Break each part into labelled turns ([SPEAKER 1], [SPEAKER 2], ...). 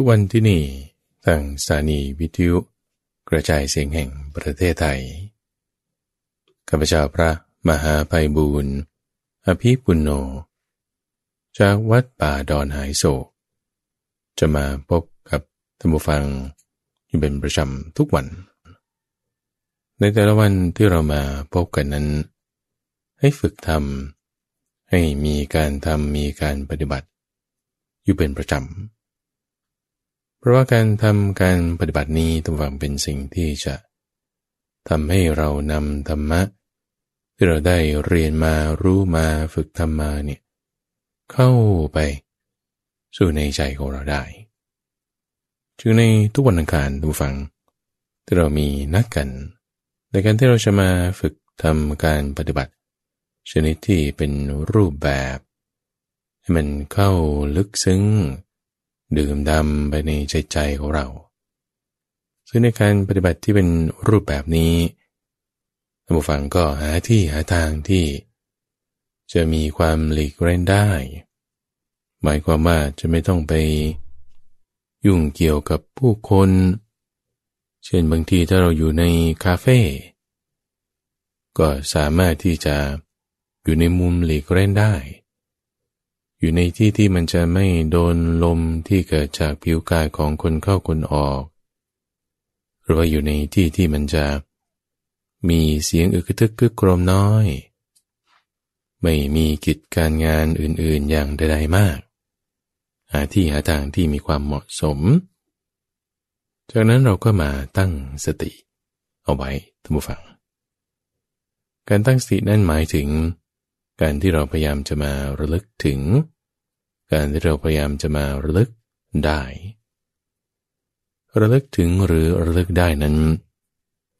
[SPEAKER 1] ทุกวันที่นี่ทางสถานีวิทยุกระจายเสียงแห่งประเทศไทยข้าพเจ้าพระมหาไพบูรณ์อภิปุณโญจากวัดป่าดอนหายโศก จะมาพบกับท่านผู้ฟังอยู่เป็นประจำทุกวัน ในแต่ละวันที่เรามาพบกันนั้น ให้ฝึกทำให้มีการทำมีการปฏิบัติ อยู่เป็นประจำ เพราะว่าการทำการปฏิบัตินี้ต้องฟังเป็นสิ่งที่จะทำให้เรานำธรรมะ ที่เราได้เรียนมารู้มาฝึกทำมาเนี่ยเข้าไปสู่ในใจของเราได้จึงในทุกวันอังคารดูฟัง ที่เรามีนัดกัน ในการที่เราจะมาฝึกทำการปฏิบัติ ชนิดที่เป็นรูปแบบ ให้มันเข้าลึกซึ้ง ดื่มดำไปในใจใจของเรา ซึ่งในการปฏิบัติที่เป็นรูปแบบนี้ท่านผู้ฟังก็หาที่หาทางที่ จะมีความหลีกเล่นได้ หมายความว่าจะไม่ต้องไป ยุ่งเกี่ยวกับผู้คน เช่นบางทีถ้าเราอยู่ในคาเฟ่ก็สามารถที่จะอยู่ในมุมหลีกเล่นได้ อยู่ในที่ที่มันจะไม่โดนลมที่เกิดจากผิวกายของคนเข้าคนออก หรือว่าอยู่ในที่ที่มันจะ มีเสียงอึกทึกกึกกรมน้อย ไม่มีกิจการงานอื่นๆอย่างใดๆมาก หาที่หาทางที่มีความเหมาะสม จากนั้นเราก็มาตั้งสติ เอาไว้ท่านผู้ฟัง การตั้งสตินั่นหมายถึง การที่เราพยายามจะมาระลึกถึง การที่เราพยายามจะมาระลึกได้ ระลึกถึงหรือระลึกได้นั้น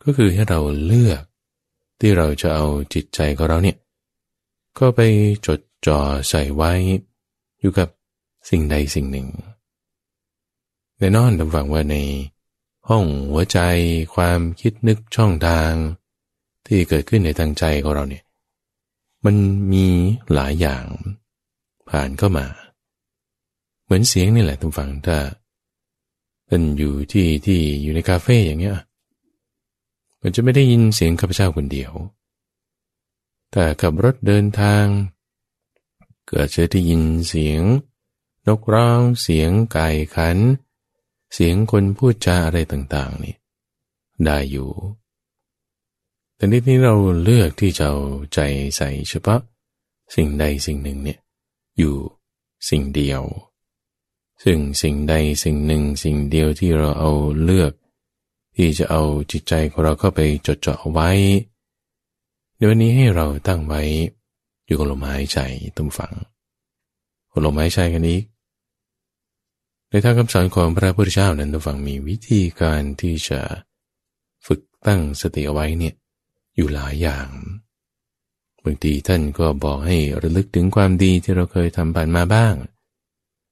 [SPEAKER 1] ก็คือให้เราเลือกที่เราจะเอาจิตใจของเราเนี่ยก็ไปจดจ่อใส่ไว้ อยู่กับสิ่งใดสิ่งหนึ่งแน่นอนดำฝังว่าในห้องหัวใจความคิดนึกช่องทาง ที่เกิดขึ้นในทางใจของเราเนี่ย มันมีหลายอย่างผ่านเข้ามา เหมือนเสียงนี่แหละทุกฝังถ้าเป็นอยู่ที่ที่อยู่ในคาเฟ่อย่างเงี้ยมันจะไม่ได้ยินเสียงข้าพเจ้าคนเดียว แต่ขับรถเดินทาง เกิดจะได้ยินเสียงนกร้อง เสียงไก่ขัน เสียงคนพูดจาอะไรต่างๆนี่ได้อยู่ แต่นี้ที่เราเลือกที่จะเอาใจใส่เฉพาะ สิ่งใดสิ่งหนึ่งเนี่ยอยู่สิ่งเดียว ซึ่งสิ่งใดสิ่งหนึ่งสิ่งเดียวที่เราเอาเลือก ที่จะเอาจิตใจของเราเข้าไปจดจ่อไว้เดี๋ยวนี้ให้เราตั้งไว้อยู่กับลมหายใจตุ้มฝังกับลมหายใจกันอีกในทางคำสอนของพระพุทธเจ้านั้นตุ้มฝังมีวิธีการที่จะฝึกตั้งสติเอาไว้เนี่ย อยู่หลายอย่าง บางทีท่านก็บอกให้ระลึกถึงความดีที่เราเคยทำผ่านมาบ้าง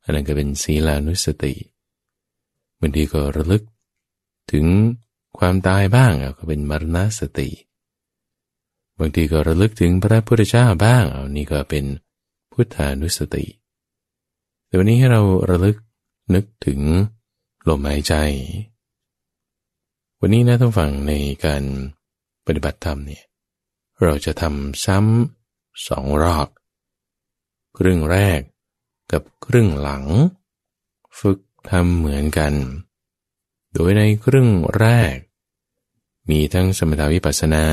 [SPEAKER 1] อันนั้นก็เป็นศีลานุสติ บางทีก็ระลึกถึงความตายบ้างก็เป็นมรณสติ บางทีก็ระลึกถึงพระพุทธเจ้าบ้างเอานี่ก็เป็นพุทธานุสติแต่วันนี้ให้เราระลึกนึกถึงลมหายใจ วันนี้นะต้องฟังในการ ปฏิบัติธรรมเนี่ยเราจะทำซ้ำสองรอบครึ่งแรกกับครึ่งหลัง ฝึกทำเหมือนกัน โดยในครึ่งแรก มีทั้งสมถาวิปัสสนา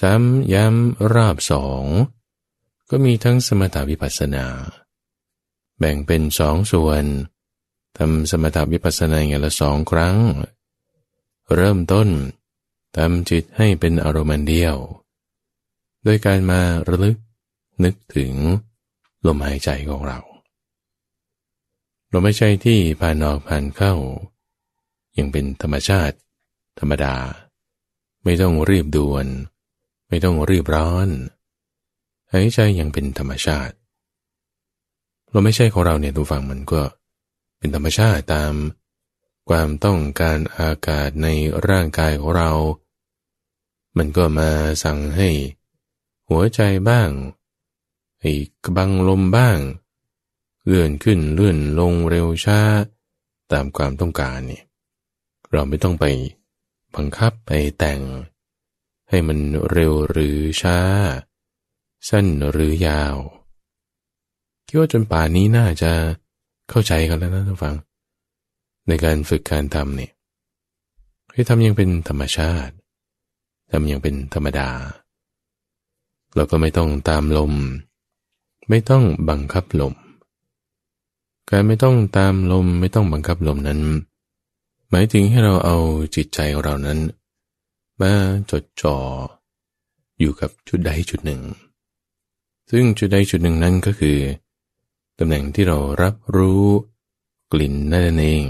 [SPEAKER 1] ซ้ำย้ำรอบสองก็มีทั้งสมถาวิปัสสนา แบ่งเป็นสองส่วนทำสมถาวิปัสสนาอย่างละสองครั้ง เริ่มต้น ทำจิตให้เป็นอารมณ์เดียว โดยการมาระลึกนึกถึงลมหายใจของเราลมหายใจที่ผ่านออกผ่านเข้า ยังเป็นธรรมชาติ ธรรมดา ไม่ต้องรีบด่วน ไม่ต้องรีบร้อนหายใจยังเป็นธรรมชาติลมหายใจของเราเนี่ยดูฟังมันก็เป็นธรรมชาติตาม ความต้องการอากาศในร่างกายของเรา มันก็มาสั่งให้ หัวใจบ้างให้กบังลมบ้าง เลื่อนขึ้นเลื่อนลงเร็วช้า ตามความต้องการเนี่ยเราไม่ต้องไปบังคับไปแต่ง ให้มันเร็วหรือช้า สั้นหรือยาวคิดว่าจนป่านนี้น่าจะเข้าใจกันแล้วนะท่านฟัง ในการฝึกการทำเนี่ยให้ทำยังเป็นธรรมชาติ ทำอยังเป็นธรรมดา เราก็ไม่ต้องตามลม ไม่ต้องบังคับลม การไม่ต้องตามลมไม่ต้องบังคับลมนั้น หมายถึงให้เราเอาจิตใจของเรานั้น มาจดจ่ออยู่กับจุดใดจุดหนึ่ง ซึ่งจุดใดจุดหนึ่งนั้นก็คือตำแหน่งที่เรารับรู้กลิ่นนั่นเอง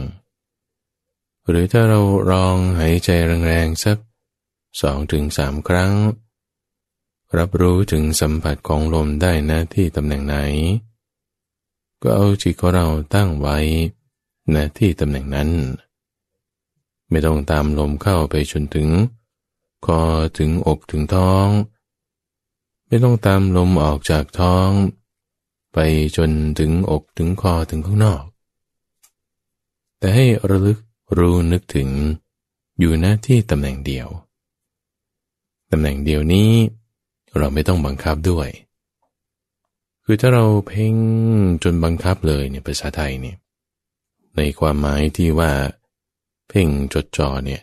[SPEAKER 1] หรือถ้าเราลองหายใจแรงๆสัก สองถึงสามครั้ง รับรู้ถึงสัมผัสของลมได้นะที่ตำแหน่งไหน ก็เอาจิตของเราตั้งไว้ณที่ตำแหน่งนั้น ไม่ต้องตามลมเข้าไปจนถึงคอถึงอกถึงท้อง ไม่ต้องตามลมออกจากท้อง ไปจนถึงอกถึงคอถึงข้างนอก แต่ให้ระลึกรู้นึกถึงอยู่หน้าที่ตำแหน่งเดียว ตำแหน่งเดียวนี้ เราไม่ต้องบังคับด้วย คือถ้าเราเพ่งจนบังคับเลยเนี่ยภาษาไทยเนี่ยในความหมายที่ว่า เพ่งจดจ่อเนี่ย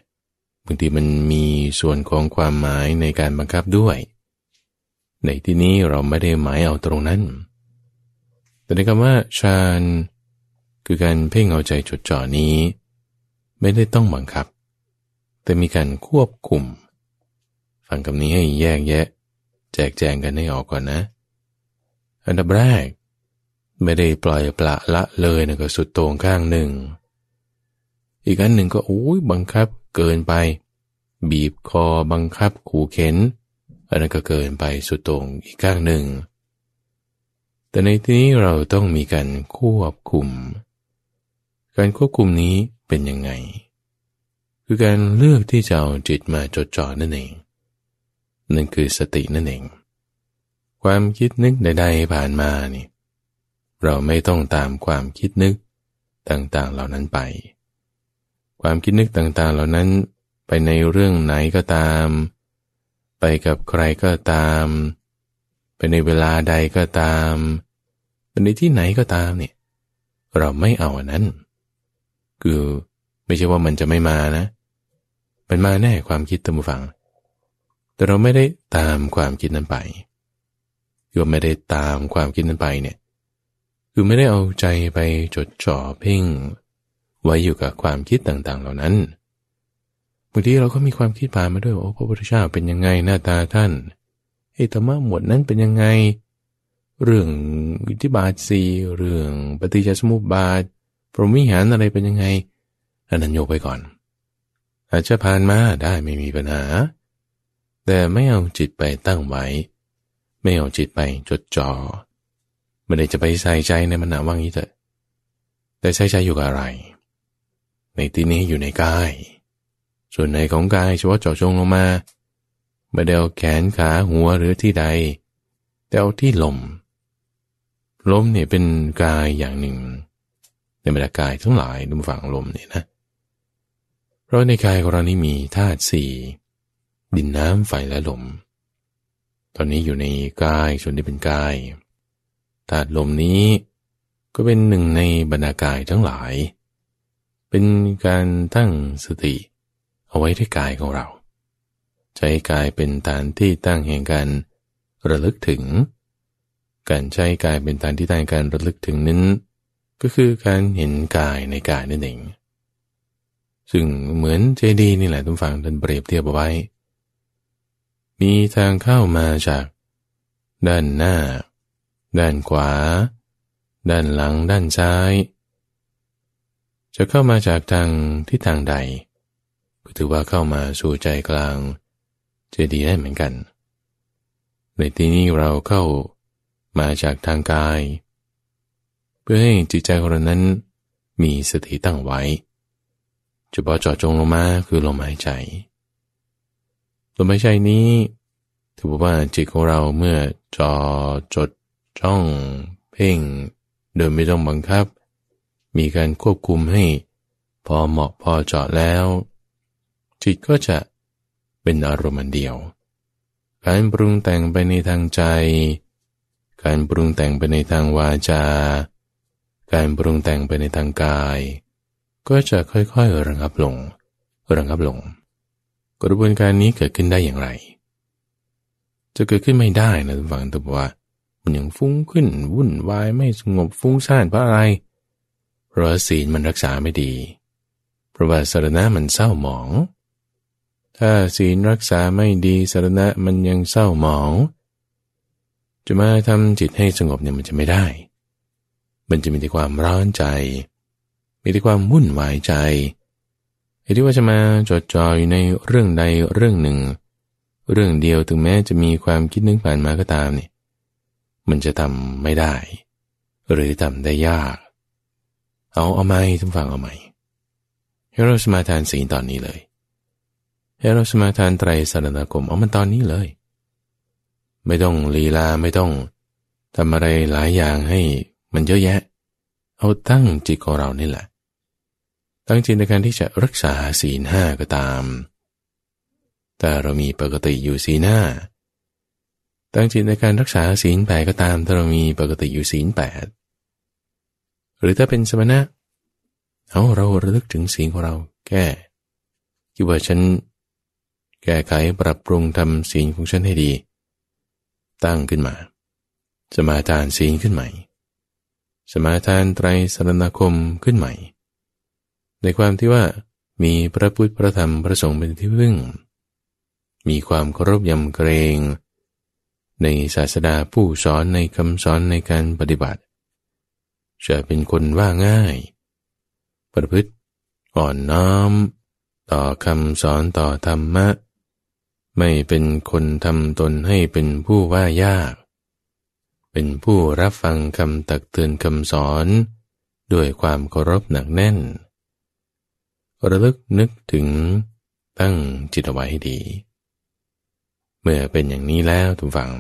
[SPEAKER 1] บางทีมันมีส่วนของความหมายในการบังคับด้วย ในที่นี้เราไม่ได้หมายเอาตรงนั้น แต่ในคำว่าฌานคือการเพ่งเอาใจจดจ่อนี้ ไม่ได้ต้องบังคับ แต่มีการควบคุม ฟังคำนี้ให้แยกแยะ แจกแจงกันให้ออกก่อนนะ อันดับแรก ไม่ได้ปล่อยปละละเลยนะก็สุดโต่งข้างหนึ่ง อีกอันหนึ่งก็โอ้ยบังคับเกินไป บีบคอบังคับขู่เข็น อันนั้นก็เกินไปสุดโต่งอีกข้างหนึ่ง แต่ในที่นี้เราต้องมีการควบคุม การควบคุมนี้เป็นยังไง คือการเลือกที่จะเอาจิตมาจดจ่อนั่นเอง นั่นคือสตินั่นเอง ความคิดนึกใดๆผ่านมานี่ เราไม่ต้องตามความคิดนึกต่างๆเหล่านั้นไป ความคิดนึกต่างๆเหล่านั้นไปในเรื่องไหนก็ตาม ไปกับใครก็ตาม ไปในเวลาใดก็ตามไปในที่ไหนก็ตามเนี่ยเราไม่เอาอันนั้น คือไม่ใช่ว่ามันจะไม่มานะ มันมาแน่ความคิดตามฟัง แต่เราไม่ได้ตามความคิดนั้นไปคือไม่ได้ตามความคิดนั้นไปเนี่ย คือไม่ได้เอาใจไปจดจ่อเพ่ง ไว้อยู่กับความคิดต่างๆ เหล่านั้นบางทีเราก็มีความคิดผ่านมาด้วยโอ้พระพุทธเจ้าเป็นยังไงหน้าตาท่านเอธรรมะหมวดนั้นเป็นยังไง เรื่องอิทธิบาทสีเรื่องปฏิจจสมุปบาทพรหมิหารอะไรเป็นยังไงอันนั้นโยไปก่อน อาจจะผ่านมาได้ไม่มีปัญหา แต่ไม่เอาจิตไปตั้งไว้ ไม่เอาจิตไปจดจอ่อไม่ได้จะไปใส่ใจในมันหนาว่างนี้เถอะ แต่ใช้ใจอยู่กับอะไร ในที่นี้อยู่ในกาย ส่วนในของกายเฉพาะเจาะจงลงมาไม่ได้เอาแขนขาหัวหรือที่ใด แต่เอาที่ลม ลมเนี่ยเป็นกายอย่างหนึ่ง ในบรรดากายทั้งหลายดูฝั่งลมเนี่ยนะ เพราะในกายของเรานี้มีธาตุสี่ ดินน้ำไฟและลม ตอนนี้อยู่ในกายส่วนที่เป็นกายธาตุลมนี้ก็เป็นหนึ่งในบรรณากายทั้งหลาย เป็นการตั้งสติ เอาไว้ที่กายของเรา ใช้กายเป็นฐานที่ตั้งแห่งการระลึกถึง การใช้กายเป็นฐานที่ตั้งการระลึกถึงนั้น ก็คือการเห็นกายในกายนั่นเอง ซึ่งเหมือนเจดีนี่แหละทุกฝังท่านเปรียบเทียบเอาไว้ มีทางเข้ามาจาก ด้านหน้า ด้านขวา ด้านหลัง ด้านซ้าย จะเข้ามาจากทางที่ทางใด ก็ถือว่าเข้ามาสู่ใจกลางจะดีได้เหมือนกัน ในที่นี้เราเข้ามาจากทางกาย เพื่อให้จิตใจของเรานั้นมีสติตั้งไว้จะพาะเจาะจงลงมาคือลมหายใจ ลมหายใจนี้ ถือว่าจิตของเราเมื่อจอจดจ้อง เพ่ง โดยไม่ต้องบังคับ มีการควบคุมให้ พอเหมาะพอเจาะแล้ว จิตก็จะเป็นอารมณ์เดียว การปรุงแต่งไปในทางใจ การปรุงแต่งไปในทางวาจา การปรุงแต่งไปในทางกาย ก็จะค่อยๆระงับลง ระงับลง กระบวนการนี้เกิดขึ้นได้อย่างไร จะเกิดขึ้นไม่ได้นะทุกฝังแต่ว่า มันยังฟุ้งขึ้นวุ่นวายไม่สงบฟุ้งซ่านเพราะอะไรเพราะศีลมันรักษาไม่ดี เพราะว่าสารณะมันเศร้าหมอง ถ้าศีลรักษาไม่ดีสารณะมันยังเศร้าหมอง จะมาทำจิตให้สงบเนี่ยมันจะไม่ได้ มันจะมีแต่ความร้อนใจ มีแต่ความวุ่นวายใจ ที่ว่าจะมาจดจ่ออยู่ในเรื่องใดเรื่องหนึ่ง เรื่องเดียวถึงแม้จะมีความคิดนึกผ่านมาก็ตามเนี่ยมันจะทำไม่ได้ หรือทำได้ยาก เอาเอาไหมทุกฝั่งเอาไหมให้เราสมาทานศีตอนนี้เลยให้เราสมาทานไตรสารณคมเอามันตอนนี้เลย ไม่ต้องลีลาไม่ต้องทำอะไรหลายอย่างให้มันเยอะแยะ เอาตั้งจิตของเรานี่แหละ ตั้งจิตในการที่จะรักษาศีลห้าก็ตาม แต่เรามีปกติอยู่ศีลห้าตั้งจิตในการรักษาศีลแปดก็ตามถ้าเรามีปกติอยู่ศีลแปดหรือถ้าเป็นสมณะเอาเราระลึกถึงศีลของเราแก้คิดว่าฉันแก้ไขปรับปรุงทำศีลของฉันให้ดี ตั้งขึ้นมา สมาทานศีลขึ้นใหม่ สมาทานไตรสรณคมขึ้นใหม่ ในความที่ว่ามีพระพุทธพระธรรมพระสงฆ์เป็นที่พึ่ง มีความเคารพยำเกรง ในศาสดาผู้สอนในคำสอนในการปฏิบัติ จะเป็นคนว่าง่าย ประพฤติอ่อนน้อม ต่อคำสอนต่อธรรมะ ไม่เป็นคนทำตนให้เป็นผู้ว่ายาก เป็นผู้รับฟังคำตักเตือนคำสอน ด้วยความเคารพหนักแน่น ระลึกนึกถึงตั้งจิตไว้ให้ดี เมื่อเป็นอย่างนี้แล้วทุกฝัง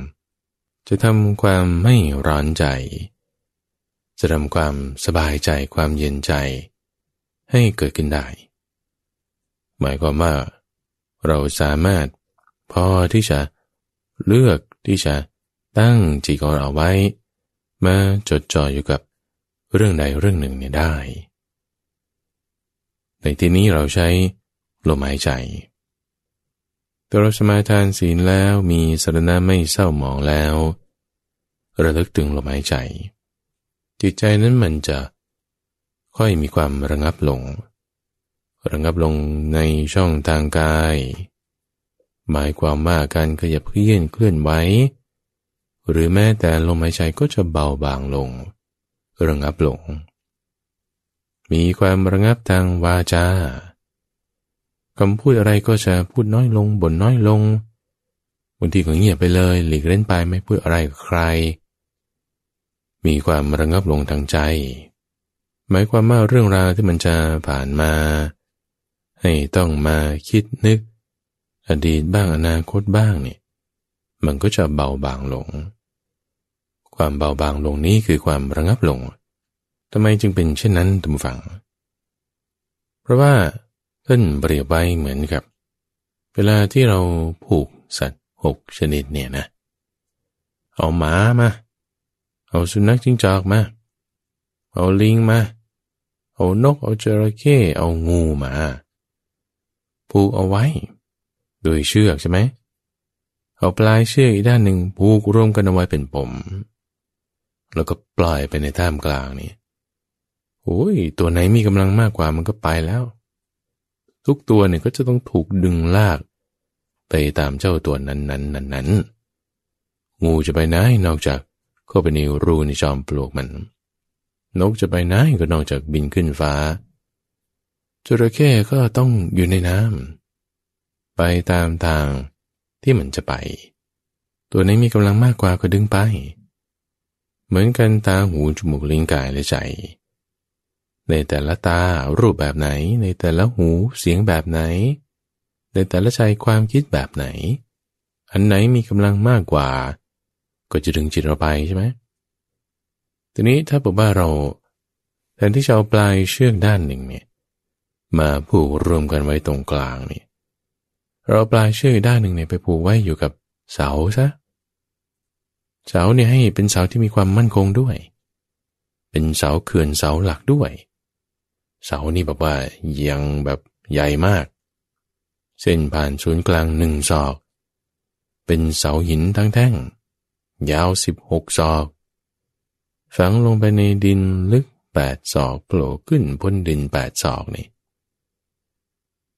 [SPEAKER 1] จะทำความไม่ร้อนใจ จะทำความสบายใจความเย็นใจ ให้เกิดขึ้นได้ หมายความว่า เราสามารถพอที่จะเลือกที่จะตั้งจิตของเราไว้ มาจดจ่ออยู่กับเรื่องใดเรื่องหนึ่งเนี่ยได้ ในที่นี้เราใช้ลมหายใจแต่เราสมาทานศีลแล้วมีสรณะไม่เศร้าหมองแล้ว ระลึกถึงลมหายใจ จิตใจนั้นมันจะค่อยมีความระงับลง ระงับลงในช่องทางกาย หมายความว่าการขยับเคลื่อนเคลื่อนไหวหรือแม้แต่ลมหายใจก็จะเบาบางลง ระงับลง มีความระงับทางวาจาคำพูดอะไรก็จะพูดน้อยลงบ่นน้อยลงบางทีก็เงียบไปเลยหลีกเล่นไปไม่พูดอะไรกับใคร มีความระงับลงทางใจ หมายความว่าเรื่องราวที่มันจะผ่านมา ให้ต้องมาคิดนึก อดีตบ้างอนาคตบ้างเนี่ยมันก็จะเบาบางลง ความเบาบางลงนี้คือความระงับลง ทำไมจึงเป็นเช่นนั้นทุกฝัง เพราะว่าท่านเปรียบไว้เหมือนกับ เวลาที่เราผูกสัตว์หกชนิดเนี่ยนะ เอาหมามา เอาสุนัขจิ้งจอกมา เอาลิงมา เอานก เอาจระเข้ เอางูมา ผูกเอาไว้ โดยเชือกใช่ไหม เอาปลายเชือกอีกด้านหนึ่งผูกรวมกันเอาไว้เป็นปม แล้วก็ปล่อยไปในท่ามกลางนี่ โอ้ย ตัวไหนมีกำลังมากกว่ามันก็ไปแล้ว ทุกตัวเนี่ยก็จะต้องถูกดึงลาก ไปตามเจ้าตัวนั้นนั้นนั้นนั้นงูจะไปไหนนอกจากเข้าไปในรูในจอมปลวกมัน นกจะไปไหนก็นอกจากบินขึ้นฟ้าจระเข้ก็ต้องอยู่ในน้ำไปตามทางที่มันจะไป ตัวไหนมีกำลังมากกว่าก็ดึงไป เหมือนกันตาหูจมูกลิ้นกายและใจ ในแต่ละตารูปแบบไหน ในแต่ละหูเสียงแบบไหน ในแต่ละใจความคิดแบบไหน อันไหนมีกำลังมากกว่า ก็จะดึงจิตเราไปใช่ไหมทีนี้ถ้าบอกว่าเราแทนที่จะเอาปลายเชือกด้านหนึ่งเนี่ยมาผูกรวมกันไว้ตรงกลางนี่เราปลายเชื่อด้านหนึ่งเนี่ยไปผูกไว้อยู่กับเสาซะเสาเนี่ยให้เป็นเสาที่มีความมั่นคงด้วย เป็นเสาเขื่อนเสาหลักด้วย เสานี่แบบว่ายังแบบใหญ่มาก เส้นผ่านศูนย์กลางหนึ่งศอก เป็นเสาหินทั้งแท่ง ยาวสิบหกศอก ฝังลงไปในดินลึกแปดศอกโผล่ขึ้นพ้นดินแปดศอกนี่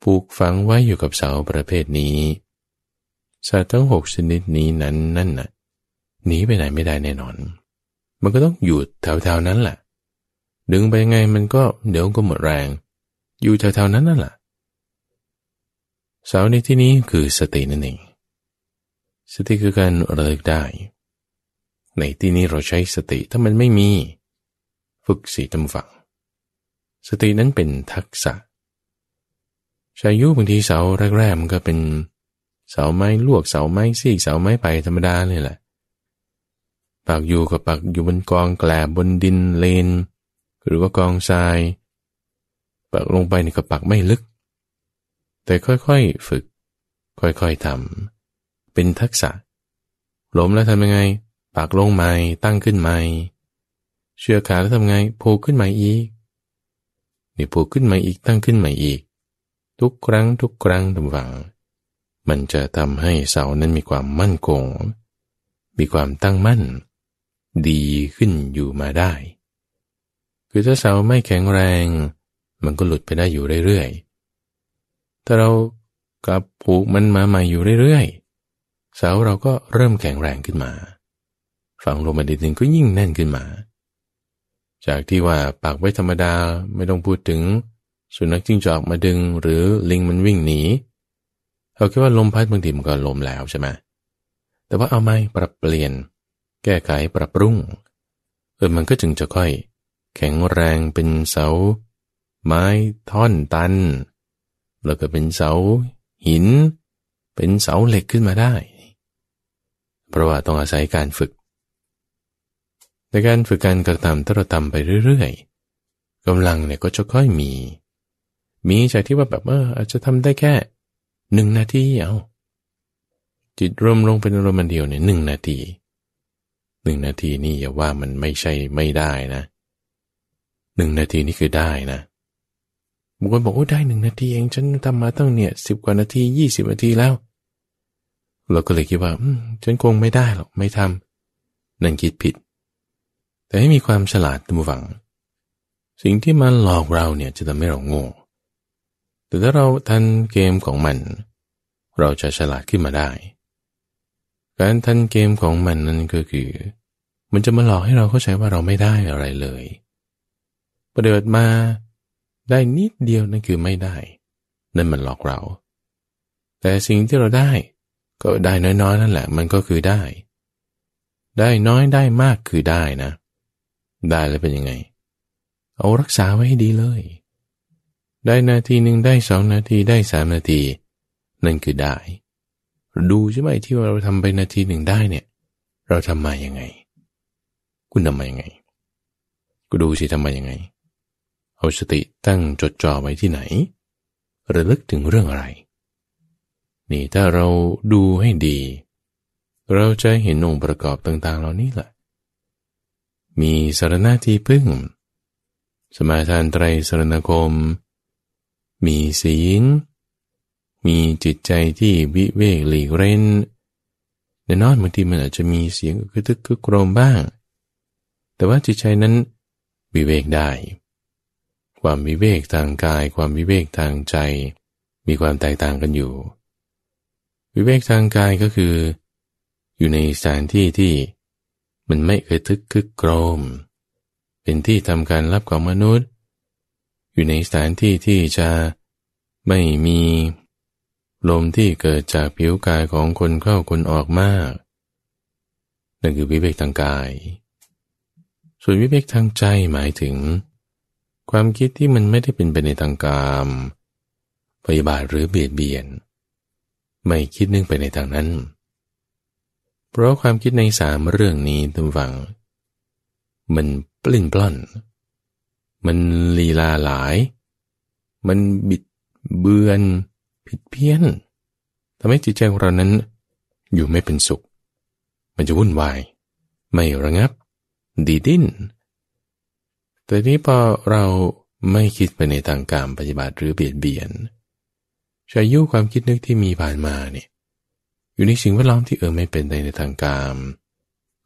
[SPEAKER 1] ผูกฝังไว้อยู่กับเสาประเภทนี้สัตว์ทั้งหกชนิดนี้นั้นนั่นน่ะหนีไปไหนไม่ได้แน่นอน มันก็ต้องอยู่แถวๆนั้นแหละ ดึงไปยังไงมันก็เดี๋ยวก็หมดแรง อยู่แถวๆนั้นนั่นแหละเสาในที่นี้คือสตินั่นเองสติคือการระลึกได้ ในที่นี้เราใช้สติถ้ามันไม่มี ฝึกสีตำฝัง สตินั้นเป็นทักษะชายุบางทีเสาแรกๆมันก็เป็นเสาไม้ลวกเสาไม้ซีกเสาไม้ไปธรรมดาเลยแหละปักอยู่กับปักอยู่บนกองแกลบบนดินเลน หรือว่ากองทรายปักลงไปในกระปักไม่ลึก แต่ค่อยๆฝึก ค่อยๆทำเป็นทักษะล้มแล้วทำยังไง ปักลงใหม่ตั้งขึ้นใหม่ เชือกขาแล้วทำไงผูกขึ้นใหม่อีกนี่ผูกขึ้นใหม่อีกตั้งขึ้นใหม่อีก ทุกครั้งทุกครั้งดำวัง มันจะทำให้เสานั้นมีความมั่นคงมีความตั้งมั่น ดีขึ้นอยู่มาได้ คือถ้าเสาไม่แข็งแรง มันก็หลุดไปได้อยู่เรื่อยๆ ถ้าเรากับผูกมันมาใหม่อยู่เรื่อยๆ เสาเราก็เริ่มแข็งแรงขึ้นมา ฝังลงมาดินก็ยิ่งแน่นขึ้นมา จากที่ว่าปากไว้ธรรมดาไม่ต้องพูดถึง สุนัขจิ้งจอกมาดึงหรือลิงมันวิ่งหนีเราคิดว่าลมพัดบางทีมันก็ลมแล้วใช่ไหมแต่ว่าเอาไหมปรับเปลี่ยน แก้ไขปรับปรุงเออมันก็จึงจะค่อย แข็งแรงเป็นเสา ไม้ท่อนตัน แล้วก็เป็นเสา หิน เป็นเสาเหล็กขึ้นมาได้ เพราะว่าต้องอาศัยการฝึก ในการฝึกการกระทำถ้าเราทำไปเรื่อยๆกำลังเนี่ยก็จะค่อยมี มีจากที่ว่าแบบเอออาจจะทำได้แค่หนึ่งนาทีเอาจิตรวมลงเป็นอารมณ์เดียวเนี่ยหนึ่งนาทีหนึ่งนาทีนี่อย่าว่ามันไม่ใช่ไม่ได้นะ หนึ่งนาทีนี่คือได้นะบางคนบอกว่าได้หนึ่งนาทีเองฉันทำมาตั้งเนี่ยสิบกว่านาทียี่สิบนาทีแล้ว เราก็เลยคิดว่าฉันคงไม่ได้หรอกไม่ทำนั่นคิดผิด แต่ให้มีความฉลาดตั้งฝัง สิ่งที่มันหลอกเราเนี่ยจะทำให้เราโง่แต่ถ้าเราทันเกมของมัน เราจะฉลาดขึ้นมาได้ การทันเกมของมันนั่นก็คือ มันจะมาหลอกให้เราเข้าใจว่าเราไม่ได้อะไรเลย เดิดมาได้นิดเดียวนั่นคือไม่ได้ นั่นมันหลอกเรา แต่สิ่งที่เราได้ ก็ได้น้อยๆนั่นแหละ มันก็คือได้ ได้น้อยได้มากคือได้นะ ได้แล้วเป็นยังไง เอารักษาไว้ให้ดีเลย ได้นาทีหนึ่งได้สองนาทีได้สามนาที นั่นคือได้ ดูใช่ไหมที่เราทำไปนาทีหนึ่งได้เนี่ย เราทำมาอยังไง คุณทำมาอยังไง ก็ดูสิทำมาอยังไง เอาสติตั้งจดจ่อไว้ที่ไหน ระลึกถึงเรื่องอะไร นี่ถ้าเราดูให้ดี เราจะเห็นองค์ประกอบต่างๆ เหล่านี้แหละ มีสารณะที่พึ่ง สมาทานไตรสรณคม มีศีล มีจิตใจที่วิเวกหลีกเร้นในนอนบางทีมันอาจจะมีเสียงกึกทึกคึกโครมบ้าง แต่ว่าจิตใจนั้นวิเวกได้ ความวิเวกทางกาย ความวิเวกทางใจ มีความแตกต่างกันอยู่ วิเวกทางกายก็คือ อยู่ในสถานที่ที่มันไม่เคยทึกคึกโครม เป็นที่ทำการรับของมนุษย์ อยู่ในสถานที่ที่จะไม่มีลมที่เกิดจากผิวกายของคนเข้าคนออกมาก นั่นคือวิเวกทางกาย ส่วนวิเวกทางใจหมายถึง ความคิดที่มันไม่ได้เป็นไปในทางกามพยาบาทหรือเบียดเบียน ไม่คิดนึกไปในทางนั้น เพราะความคิดในสามเรื่องนี้ตั้งฝัง มันปลิ้นปล้อน มันลีลาหลาย มันบิดเบือน ผิดเพี้ยนทำให้จิตใจของเรานั้น อยู่ไม่เป็นสุข มันจะวุ่นวาย ไม่ระงับ ดีดิ้น แต่นี้พอเราไม่คิดไปในทางการปฏิบัติหรือเบียดเบียนใช้ยุความคิดนึกที่มีผ่านมาเนี่ยอยู่ในสิ่งแวดล้อมที่เออไม่เป็นในทางการ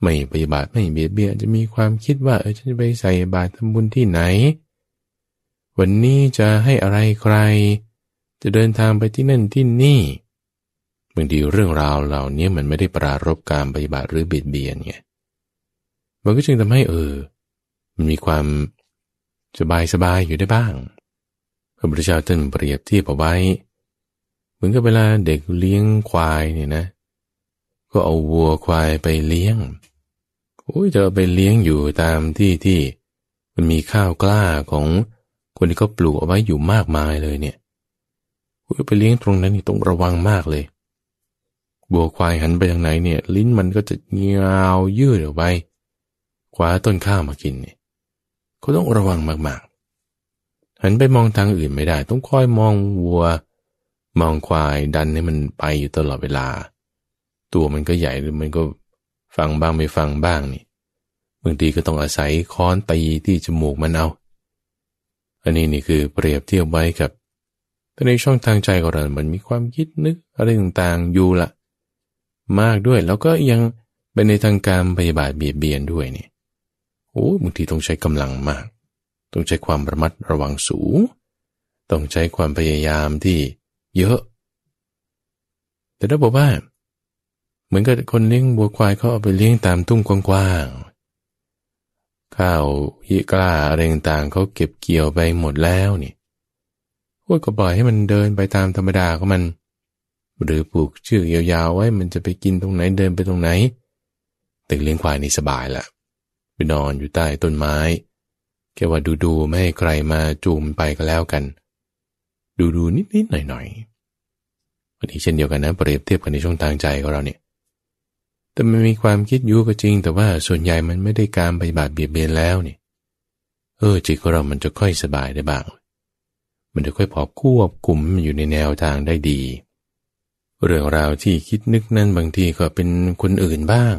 [SPEAKER 1] ไม่ปฏิบัติไม่เบียดเบียนจะมีความคิดว่าเออฉันจะไปใส่บาตรทำบุญที่ไหน วันนี้จะให้อะไรใคร จะเดินทางไปที่นั่นที่นี่บางทีเรื่องราวเหล่านี้มันไม่ได้ปรารบการปฏิบัติหรือเบียดเบียนไงมันก็จึงทำให้เออมันมีความ สบายสบายอยู่ได้บ้าง พระพุทธเจ้าท่านเปรียบเทียบเอาไว้ เหมือนกับเวลาเด็กเลี้ยงควายเนี่ยนะ ก็เอาวัวควายไปเลี้ยงโอ้ยจะไปเลี้ยงอยู่ตามที่ที่มันมีข้าวกล้าของคนที่เขาปลูกเอาไว้อยู่มากมายเลยเนี่ยโอ้ยไปเลี้ยงตรงนั้นนี่ต้องระวังมากเลย บัวควายหันไปทางไหนเนี่ย ลิ้นมันก็จะเงาวยืดออกไปคว้าต้นข้าวมากินเนี่ย เขาต้องระวังมากๆ หันไปมองทางอื่นไม่ได้ ต้องคอยมองวัว มองควายดันให้มันไปอยู่ตลอดเวลา ตัวมันก็ใหญ่หรือมันก็ฟังบ้างไม่ฟังบ้างนี่บางทีก็ต้องอาศัยค้อนตีที่จมูกมันเอา อันนี้นี่คือเปรียบเทียบไว้กับในช่องทางใจของเรา มันมีความคิดนึกอะไรต่างๆอยู่ละมากด้วย แล้วก็ยังเป็นในทางการพยาบาทเบียดเบียนด้วยนี่ โอ้บางทีต้องใช้กำลังมาก ต้องใช้ความระมัดระวังสูง ต้องใช้ความพยายามที่เยอะ แต่ถ้าบอกว่า เหมือนกับคนเลี้ยงบัวควายเขาเอาไปเลี้ยงตามตุ้งกว้างๆ ข้าวยี่กล้าอะไรต่างเขาเก็บเกี่ยวไปหมดแล้วนี่โอ้ยก็ปล่อยให้มันเดินไปตามธรรมดาของมัน หรือปลูกเชือกยาวๆไว้มันจะไปกินตรงไหนเดินไปตรงไหน ตึกเลี้ยงควายนี่สบายละ ไปนอนอยู่ใต้ต้นไม้ แค่ว่าดูๆไม่ให้ใครมาจูมไปก็แล้วกัน ดูๆนิดๆหน่อยๆวันนี้เช่นเดียวกันนะเปรียบเทียบกันในช่องทางใจของเราเนี่ย แต่มันมีความคิดอยู่ก็จริง แต่ว่าส่วนใหญ่มันไม่ได้การปฏิบัติเบียดเบียนแล้วเนี่ยเออจิตของเรามันจะค่อยสบายได้บ้าง มันจะค่อยพอควบคุมอยู่ในแนวทางได้ดี เรื่องราวที่คิดนึกนั้นบางทีก็เป็นคนอื่นบ้าง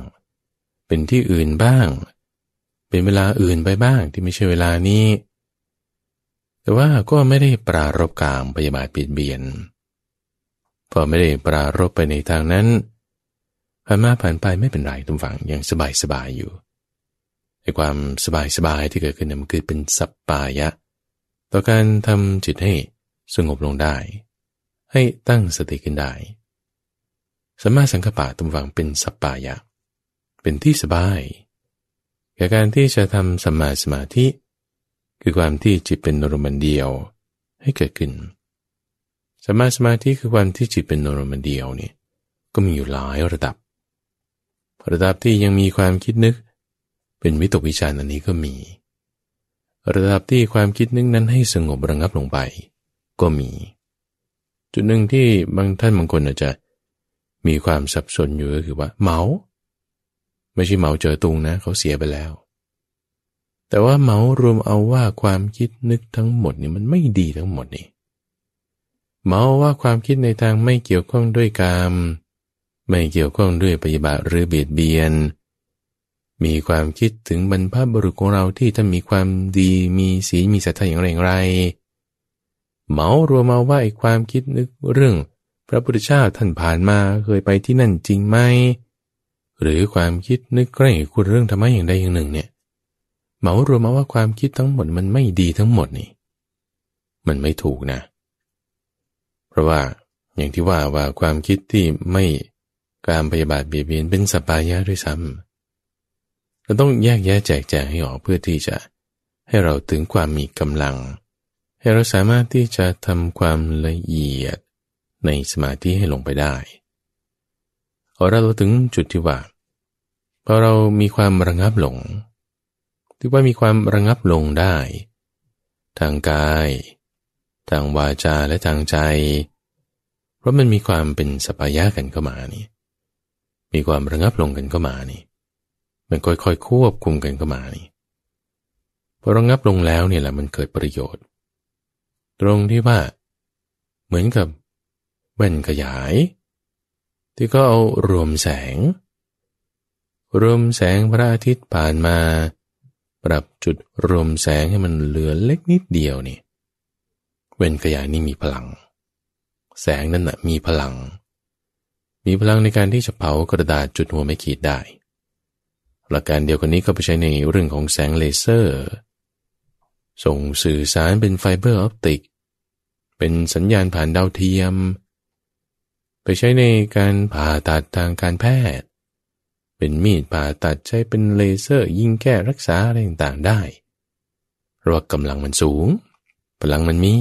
[SPEAKER 1] เป็นที่อื่นบ้าง เป็นเวลาอื่นไปบ้างที่ไม่ใช่เวลานี้ แต่ว่าก็ไม่ได้ปรารบกามพยาบาทเปลี่ยนเบียน พอไม่ได้ปรารบไปในทางนั้นผ่านมาผ่านไปไม่เป็นไรทุกฝั่งยังสบายสบายอยู่ไอ้ความสบายสบายที่เกิดขึ้นมันคือเป็นสัปปายะ ต่อการทำจิตให้สงบลงได้ ให้ตั้งสติขึ้นได้สัมมาสังกปะตุมฝังเป็นสัปปายะ เป็นที่สบาย แก่การที่จะทำสัมมาสมาธิ คือความที่จิตเป็นนรมันเดียวให้เกิดขึ้นสัมมาสมาธิคือความที่จิตเป็นนรมันเดียวนี่ก็มีอยู่หลายระดับ ระดับที่ยังมีความคิดนึก เป็นวิตกวิจารณ์อันนี้ก็มี ระดับที่ความคิดนึกนั้นให้สงบระงับลงไป ก็มี จุดหนึ่งที่บางท่านบางคนอาจจะมีความสับสนอยู่ก็คือว่าเมา ไม่ใช่เมาเจอตุงนะ เขาเสียไปแล้ว แต่ว่าเมารวมเอาว่าความคิดนึกทั้งหมดนี่มันไม่ดีทั้งหมดนี่เมาว่าความคิดในทางไม่เกี่ยวข้องด้วยกามไม่เกี่ยวข้องด้วยปฏิบัติหรือเบียดเบียน มีความคิดถึงบรรพบุรุษของเราที่ท่านมีความดีมีศีลมีศรัทธาอย่างไรอย่างไรเมารวมเอาว่าไอ้ความคิดนึกเรื่อง พระพุทธเจ้าท่านผ่านมาเคยไปที่นั่นจริงไหม หรือความคิดนึกใกล้คุณเรื่องธรรมะอย่างใดอย่างหนึ่งเนี่ยเหมารวมมาว่าความคิดทั้งหมดมันไม่ดีทั้งหมดนี่ มันไม่ถูกนะ เพราะว่าอย่างที่ว่าว่าความคิดที่ไม่การพยาบาทเบียดเบียนเป็นสปายะด้วยซ้ำเราต้องแยกแยะแจกแจงให้ออกเพื่อที่จะ ให้เราถึงความมีกำลัง ให้เราสามารถที่จะทำความละเอียดในสมาธิให้ลงไปได้ เราถึงจุดที่ว่าพอเรามีความระงับลงที่ว่ามีความระงับลงได้ ทางกาย ทางวาจาและทางใจ เพราะมันมีความเป็นสปายะกันเข้ามานี่ มีความระงับลงกันเข้ามานี่ มันค่อยๆควบคุมกันเข้ามานี่พอระงับลงแล้วเนี่ยแหละมันเกิดประโยชน์ ตรงที่ว่า เหมือนกับแว่นขยาย ที่ก็เอารวมแสง รวมแสงพระอาทิตย์ผ่านมา ปรับจุดรวมแสงให้มันเหลือเล็กนิดเดียวนี่แว่นขยายนี่มีพลัง แสงนั่นนะมีพลัง มีพลังในการที่จะเผากระดาษจุดหัวไม่ขีดได้หลักการเดียวกันนี้ก็ไปใช้ในเรื่องของแสงเลเซอร์ ส่งสื่อสารเป็น fiber optic เป็นสัญญาณผ่านดาวเทียม ไปใช้ในการผ่าตัดทางการแพทย์ เป็นมีดผ่าตัดใช้เป็นเลเซอร์ ยิงแก้รักษาอะไรต่างๆได้เพราะกำลังมันสูงพลังมันมี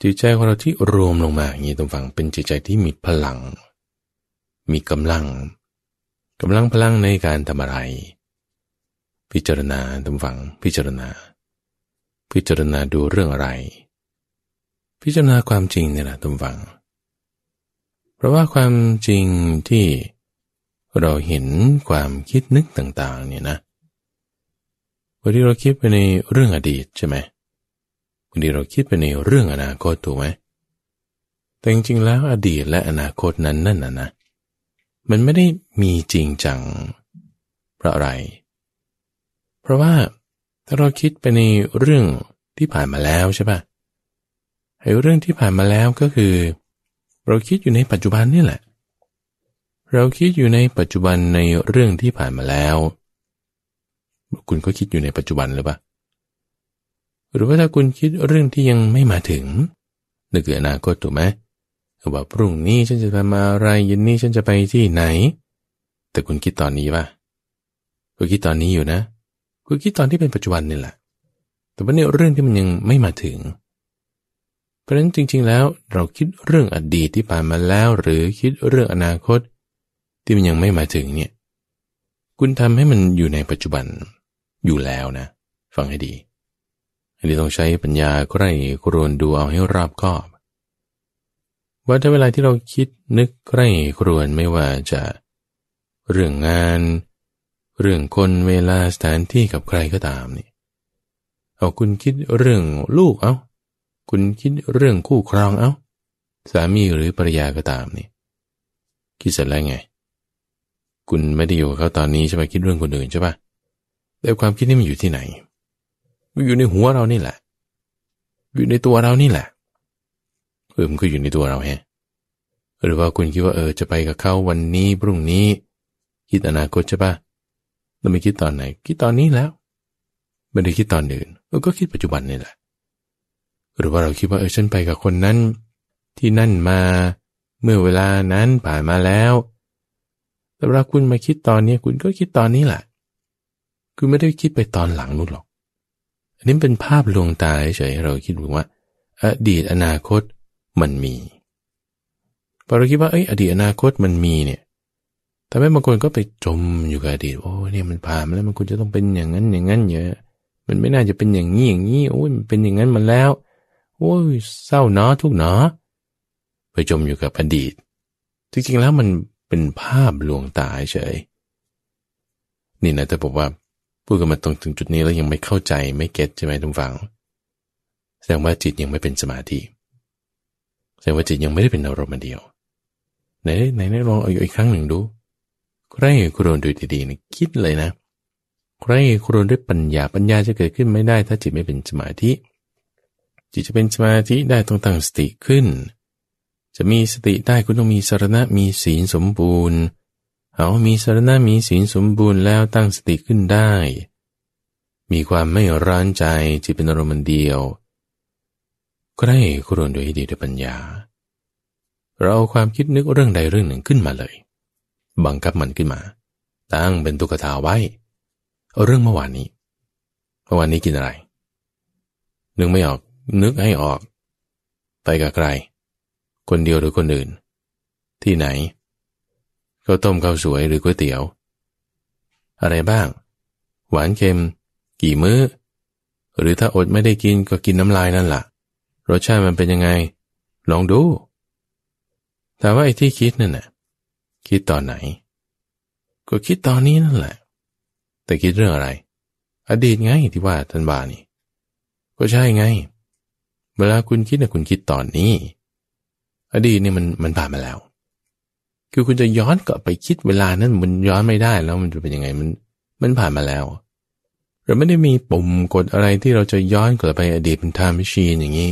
[SPEAKER 1] จิตใจของเราที่รวมลงมาอย่างนี้ตรงฝั่งเป็นจิตใจที่มีพลัง มีกำลังกำลังพลังในการทำอะไร พิจารณาตรงฝั่งพิจารณา พิจารณาดูเรื่องอะไร พิจารณาความจริงนี่แหละตรงฝั่ง เพราะว่าความจริงที่เราเห็นความคิดนึกต่างๆ เนี่ยนะวันที่เราคิดไปในเรื่องอดีตใช่ไหมบางทีเราคิดไปในเรื่องอนาคตถูกไหมแต่จริงๆแล้วอดีตและอนาคตนั้นนั่นนะนะมันไม่ได้มีจริงจังเพราะอะไร เพราะว่าถ้าเราคิดไปในเรื่องที่ผ่านมาแล้วใช่ปะไอ้เรื่องที่ผ่านมาแล้วก็คือ เราคิดอยู่ในปัจจุบันนี่แหละ เราคิดอยู่ในปัจจุบันในเรื่องที่ผ่านมาแล้ว คุณก็คิดอยู่ในปัจจุบันหรือเปล่าหรือว่าถ้าคุณคิดเรื่องที่ยังไม่มาถึงนึกถึงอนาคตถูกไหมว่าพรุ่งนี้ฉันจะทำอะไรเย็นนี้ฉันจะไปที่ไหน แต่คุณคิดตอนนี้ป่ะคุณคิดตอนนี้อยู่นะ คุณคิดตอนที่เป็นปัจจุบันนี่แหละ แต่ว่าเนี่ยเรื่องที่มันยังไม่มาถึง เพราะฉะนั้นจริง ๆ แล้วเราคิดเรื่องอดีตที่ผ่านมาแล้ว หรือคิดเรื่องอนาคต ที่มันยังไม่มาถึงเนี่ย คุณทำให้มันอยู่ในปัจจุบันอยู่แล้วนะ ฟังให้ดี อันนี้ต้องใช้ปัญญาใคร่ครวนดูเอาให้รอบคอบ ว่าถ้าเวลาที่เราคิดนึกใคร่ครวนไม่ว่าจะ เรื่องงาน เรื่องคนเวลาสถานที่กับใครก็ตามนี่เอาคุณคิดเรื่องลูกเอ้า คุณคิดเรื่องคู่ครองเอาสามีหรือภรรยาก็ตามนี่คิดเสร็จแล้วไง คุณไม่ได้อยู่กับเขาตอนนี้ใช่ไหมคิดเรื่องคนอื่นใช่ปะแต่ความคิดนี้มันอยู่ที่ไหนอยู่ในหัวเรานี่แหละ อยู่ในตัวเรานี่แหละเออมันก็อยู่ในตัวเราแฮะหรือว่าคุณคิดว่าเออจะไปกับเขาวันนี้พรุ่งนี้ คิดอนาคตใช่ปะเราไม่คิดตอนไหน คิดตอนนี้แล้วไม่ได้คิดตอนอื่นก็คิดปัจจุบันนี่แหละ หรือว่าเราคิดว่าเออฉันไปกับคนนั้น ที่นั่นมา เมื่อเวลานั้นผ่านมาแล้วแต่เวลาคุณมาคิดตอนนี้คุณก็คิดตอนนี้แหละคือไม่ได้คิดไปตอนหลังนู่นหรอก อันนี้เป็นภาพลวงตาเฉยเราคิดว่า อดีตอนาคตมันมีพอเราคิดว่าเอ้ยอดีตอนาคตมันมีเนี่ยทำให้บางคนก็ไปจมอยู่กับอดีตโอ้เนี่ยมันผ่านมาแล้วมันควรจะต้องเป็นอย่างนั้นอย่างนั้นเยอะ มันไม่น่าจะเป็นอย่างนี้อย่างนี้โอ้ยมันเป็นอย่างนั้นมาแล้ว โอ้ยเศร้าเนาะทุกเนาะไปจมอยู่กับอดีต จริงๆแล้วมันเป็นภาพลวงตาเฉย นี่นะแต่บอกว่าพูดกันมาตรงถึงจุดนี้แล้วยังไม่เข้าใจไม่เก็ตใช่ไหมทุกฝัง แสดงว่าจิตยังไม่เป็นสมาธิ แสดงว่าจิตยังไม่ได้เป็นอารมณ์เดียว ไหนไหนไหนลองเอาอีกครั้งหนึ่งดู ใครครวญดูดีๆนะคิดเลยนะ ใครครวญด้วยปัญญาปัญญาจะเกิดขึ้นไม่ได้ ถ้าจิตไม่เป็นสมาธิ จิตจะเป็นสมาธิได้ต้องตั้งสติขึ้น จะมีสติได้คุณต้องมีสารณะมีศีลสมบูรณ์ เอามีสารณะมีศีลสมบูรณ์แล้วตั้งสติขึ้นได้ มีความไม่ร้อนใจจิตเป็นอารมณ์เดียวก็ได้ครวนโดยดีด้วยปัญญา เราเอาความคิดนึกเรื่องใดเรื่องหนึ่งขึ้นมาเลย บังคับมันขึ้นมา ตั้งเป็นตุกตาไว้ เอาเรื่องเมื่อวานนี้เมื่อวานนี้กินอะไร นึกไม่ออก นึกให้ออก ไปกับใคร คนเดียวหรือคนอื่น ที่ไหนข้าวต้มข้าวสวยหรือก๋วยเตี๋ยว อะไรบ้าง หวานเค็ม กี่มื้อ หรือถ้าอดไม่ได้กินก็กินน้ำลายนั่นละ่ะ รสชาติมันเป็นยังไง ลองดูแต่ว่าไอ้ที่คิดนั่นน่ะคิดตอนไหน ก็คิดตอนนี้นั่นแหละ แต่คิดเรื่องอะไร อดีตไงที่ว่าท่านบานี่ ก็ใช่ไง เวลาคุณคิดนะคุณคิดตอนนี้ อดีตเนี่ยมันมันผ่านมาแล้ว คือคุณจะย้อนกลับไปคิดเวลานั้นมันย้อนไม่ได้แล้วมันจะเป็นยังไงมันมันผ่านมาแล้วเราไม่ได้มีปุ่มกดอะไรที่เราจะย้อนกลับไปอดีตเป็น time machine อย่างนี้